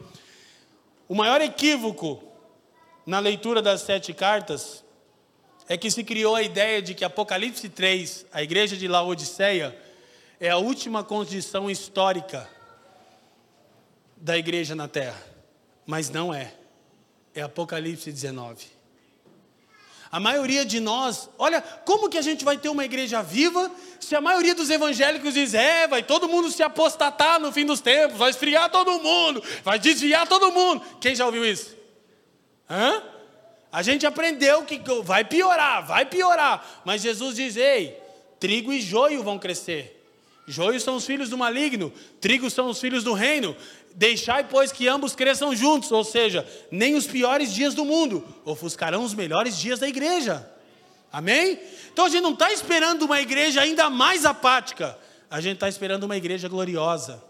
O maior equívoco na leitura das sete cartas é que se criou a ideia de que Apocalipse 3, a igreja de Laodiceia, é a última condição histórica da igreja na terra. Mas não é. É Apocalipse 19. A maioria de nós, olha, como que a gente vai ter uma igreja viva se a maioria dos evangélicos diz, é, vai todo mundo se apostatar no fim dos tempos, vai esfriar todo mundo, vai desviar todo mundo. Quem já ouviu isso? Hã? A gente aprendeu que vai piorar, vai piorar. Mas Jesus diz, ei, trigo e joio vão crescer. Joio são os filhos do maligno, trigo são os filhos do reino. Deixai, pois, que ambos cresçam juntos, ou seja, nem os piores dias do mundo ofuscarão os melhores dias da igreja. Amém? Então a gente não está esperando uma igreja ainda mais apática, a gente está esperando uma igreja gloriosa.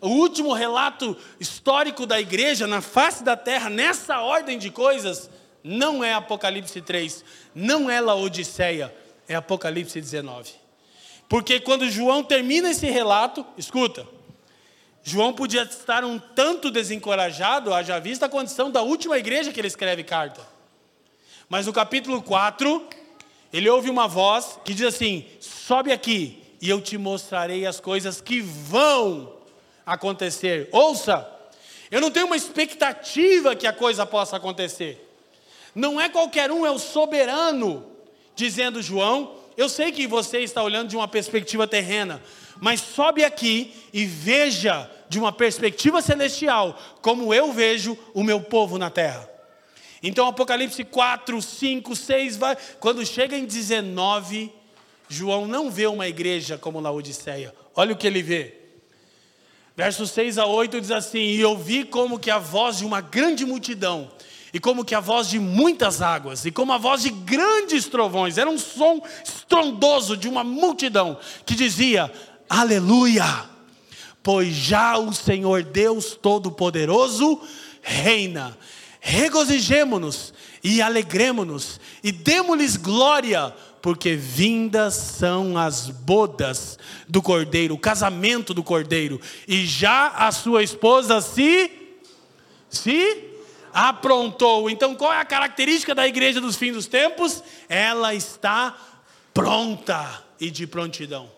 O último relato histórico da igreja na face da terra, nessa ordem de coisas, não é Apocalipse 3, não é Laodiceia, é Apocalipse 19. Porque quando João termina esse relato, escuta, João podia estar um tanto desencorajado, haja vista a condição da última igreja que ele escreve carta. Mas no capítulo 4, ele ouve uma voz que diz assim: sobe aqui e eu te mostrarei as coisas que vão acontecer. Ouça, eu não tenho uma expectativa que a coisa possa acontecer. Não é qualquer um, é o soberano, dizendo João, eu sei que você está olhando de uma perspectiva terrena, mas sobe aqui e veja de uma perspectiva celestial como eu vejo o meu povo na terra. Então, Apocalipse 4, 5, 6, vai, quando chega em 19, João não vê uma igreja como Laodiceia. Olha o que ele vê. Versos 6 a 8 diz assim: E ouvi como que a voz de uma grande multidão, e como que a voz de muitas águas, e como a voz de grandes trovões, era um som estrondoso de uma multidão que dizia: Aleluia! Pois já o Senhor Deus Todo-Poderoso reina. Regozijemo-nos e alegremo-nos e demos-lhes glória, porque vindas são as bodas do cordeiro, o casamento do cordeiro, e já a sua esposa se se aprontou. Então, qual é a característica da igreja dos fins dos tempos? Ela está pronta e de prontidão.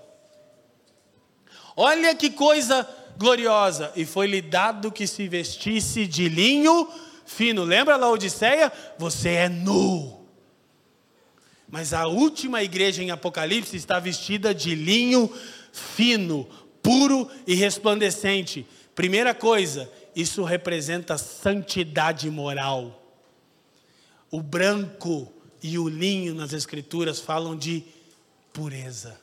Olha que coisa gloriosa. E foi-lhe dado que se vestisse de linho fino. Lembra lá Odisseia? Você é nu. Mas a última igreja em Apocalipse está vestida de linho fino, puro e resplandecente. Primeira coisa, isso representa santidade moral. O branco e o linho nas Escrituras falam de pureza.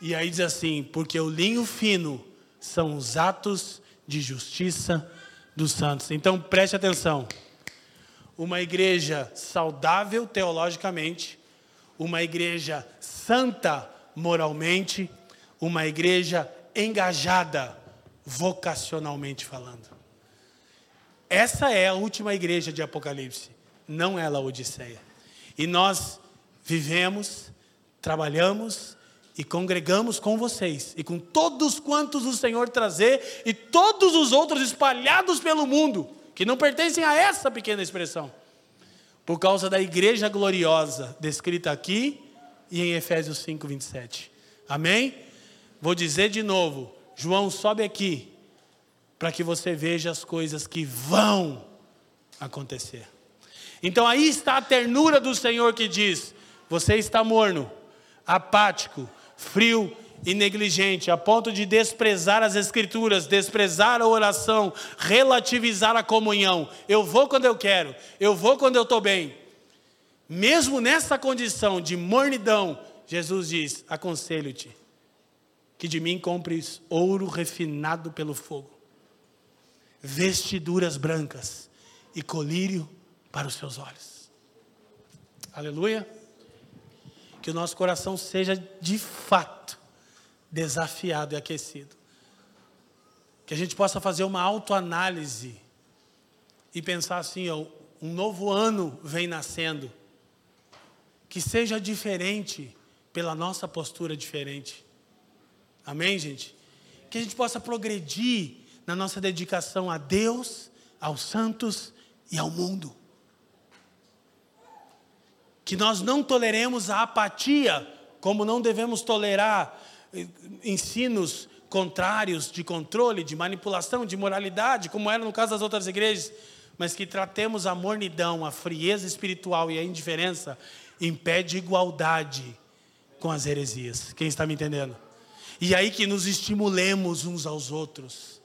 E aí diz assim: porque o linho fino são os atos de justiça dos santos. Então preste atenção. Uma igreja saudável teologicamente, uma igreja santa moralmente, uma igreja engajada vocacionalmente falando. Essa é a última igreja de Apocalipse, não é a Odisseia. E nós vivemos, trabalhamos e congregamos com vocês e com todos quantos o Senhor trazer e todos os outros espalhados pelo mundo que não pertencem a essa pequena expressão. Por causa da igreja gloriosa descrita aqui e em Efésios 5, 27. Amém? Vou dizer de novo. João, sobe aqui para que você veja as coisas que vão acontecer. Então aí está a ternura do Senhor que diz: Você está morno, apático, frio e negligente, a ponto de desprezar as Escrituras, desprezar a oração, relativizar a comunhão. Eu vou quando eu quero, eu vou quando eu estou bem. Mesmo nessa condição de mornidão, Jesus diz: Aconselho-te que de mim compres ouro refinado pelo fogo, vestiduras brancas e colírio para os seus olhos. Aleluia que o nosso coração seja de fato desafiado e aquecido. Que a gente possa fazer uma autoanálise e pensar assim: ó, um novo ano vem nascendo. Que seja diferente pela nossa postura diferente. Amém, gente? Que a gente possa progredir na nossa dedicação a Deus, aos santos e ao mundo que nós não toleremos a apatia, como não devemos tolerar ensinos contrários de controle, de manipulação, de moralidade, como era no caso das outras igrejas, mas que tratemos a mornidão, a frieza espiritual e a indiferença em pé de igualdade com as heresias. Quem está me entendendo? E aí que nos estimulemos uns aos outros.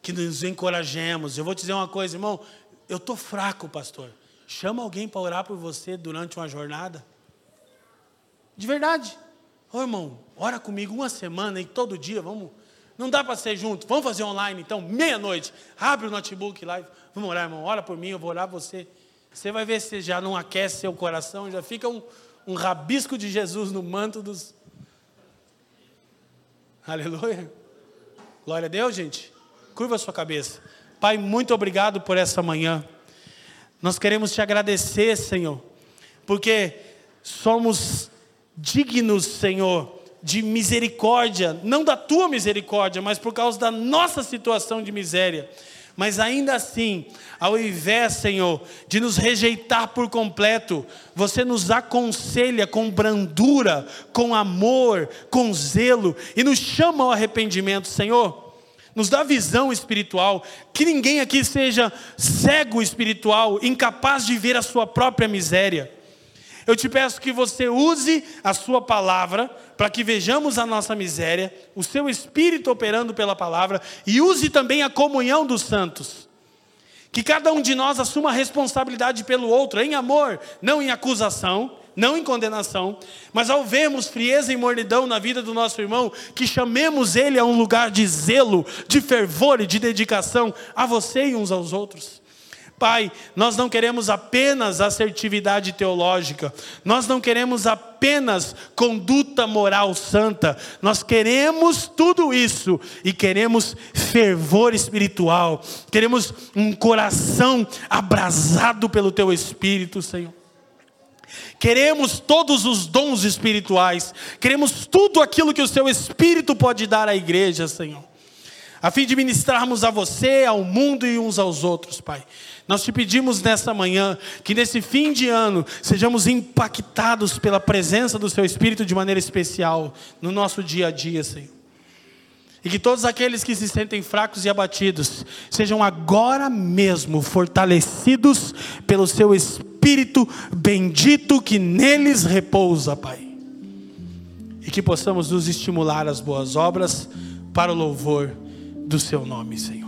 Que nos encorajemos. Eu vou te dizer uma coisa, irmão, eu estou fraco, pastor. Chama alguém para orar por você durante uma jornada. De verdade. Ô irmão, ora comigo uma semana e todo dia, vamos. Não dá para ser junto. Vamos fazer online então, meia-noite. Abre o notebook lá. Vamos orar, irmão. Ora por mim, eu vou orar por você. Você vai ver se já não aquece seu coração, já fica um, um rabisco de Jesus no manto dos. Aleluia. Glória a Deus, gente. Curva a sua cabeça. Pai, muito obrigado por essa manhã. Nós queremos te agradecer, Senhor, porque somos dignos, Senhor, de misericórdia, não da tua misericórdia, mas por causa da nossa situação de miséria. Mas ainda assim, ao invés, Senhor, de nos rejeitar por completo, você nos aconselha com brandura, com amor, com zelo e nos chama ao arrependimento, Senhor nos dá visão espiritual, que ninguém aqui seja cego espiritual, incapaz de ver a sua própria miséria. Eu te peço que você use a sua palavra para que vejamos a nossa miséria, o seu espírito operando pela palavra e use também a comunhão dos santos. Que cada um de nós assuma a responsabilidade pelo outro, em amor, não em acusação, não em condenação, mas ao vermos frieza e mornidão na vida do nosso irmão, que chamemos ele a um lugar de zelo, de fervor e de dedicação a você e uns aos outros. Pai, nós não queremos apenas assertividade teológica, nós não queremos apenas conduta moral santa, nós queremos tudo isso e queremos fervor espiritual, queremos um coração abrasado pelo Teu Espírito, Senhor. Queremos todos os dons espirituais, queremos tudo aquilo que o seu Espírito pode dar à igreja, Senhor, a fim de ministrarmos a você, ao mundo e uns aos outros, Pai. Nós te pedimos nessa manhã que nesse fim de ano sejamos impactados pela presença do Seu Espírito de maneira especial no nosso dia a dia, Senhor. E que todos aqueles que se sentem fracos e abatidos sejam agora mesmo fortalecidos pelo Seu Espírito bendito que neles repousa, Pai. E que possamos nos estimular às boas obras para o louvor do Seu nome, Senhor.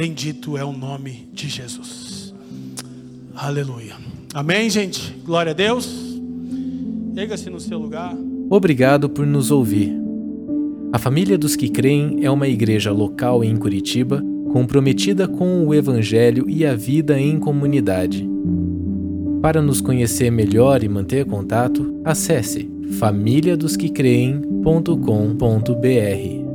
Bendito é o nome de Jesus. Aleluia. Amém, gente? Glória a Deus. Erga-se no seu lugar. Obrigado por nos ouvir. A Família dos que Creem é uma igreja local em Curitiba comprometida com o Evangelho e a vida em comunidade. Para nos conhecer melhor e manter contato, acesse famíliadosquecreem.com.br.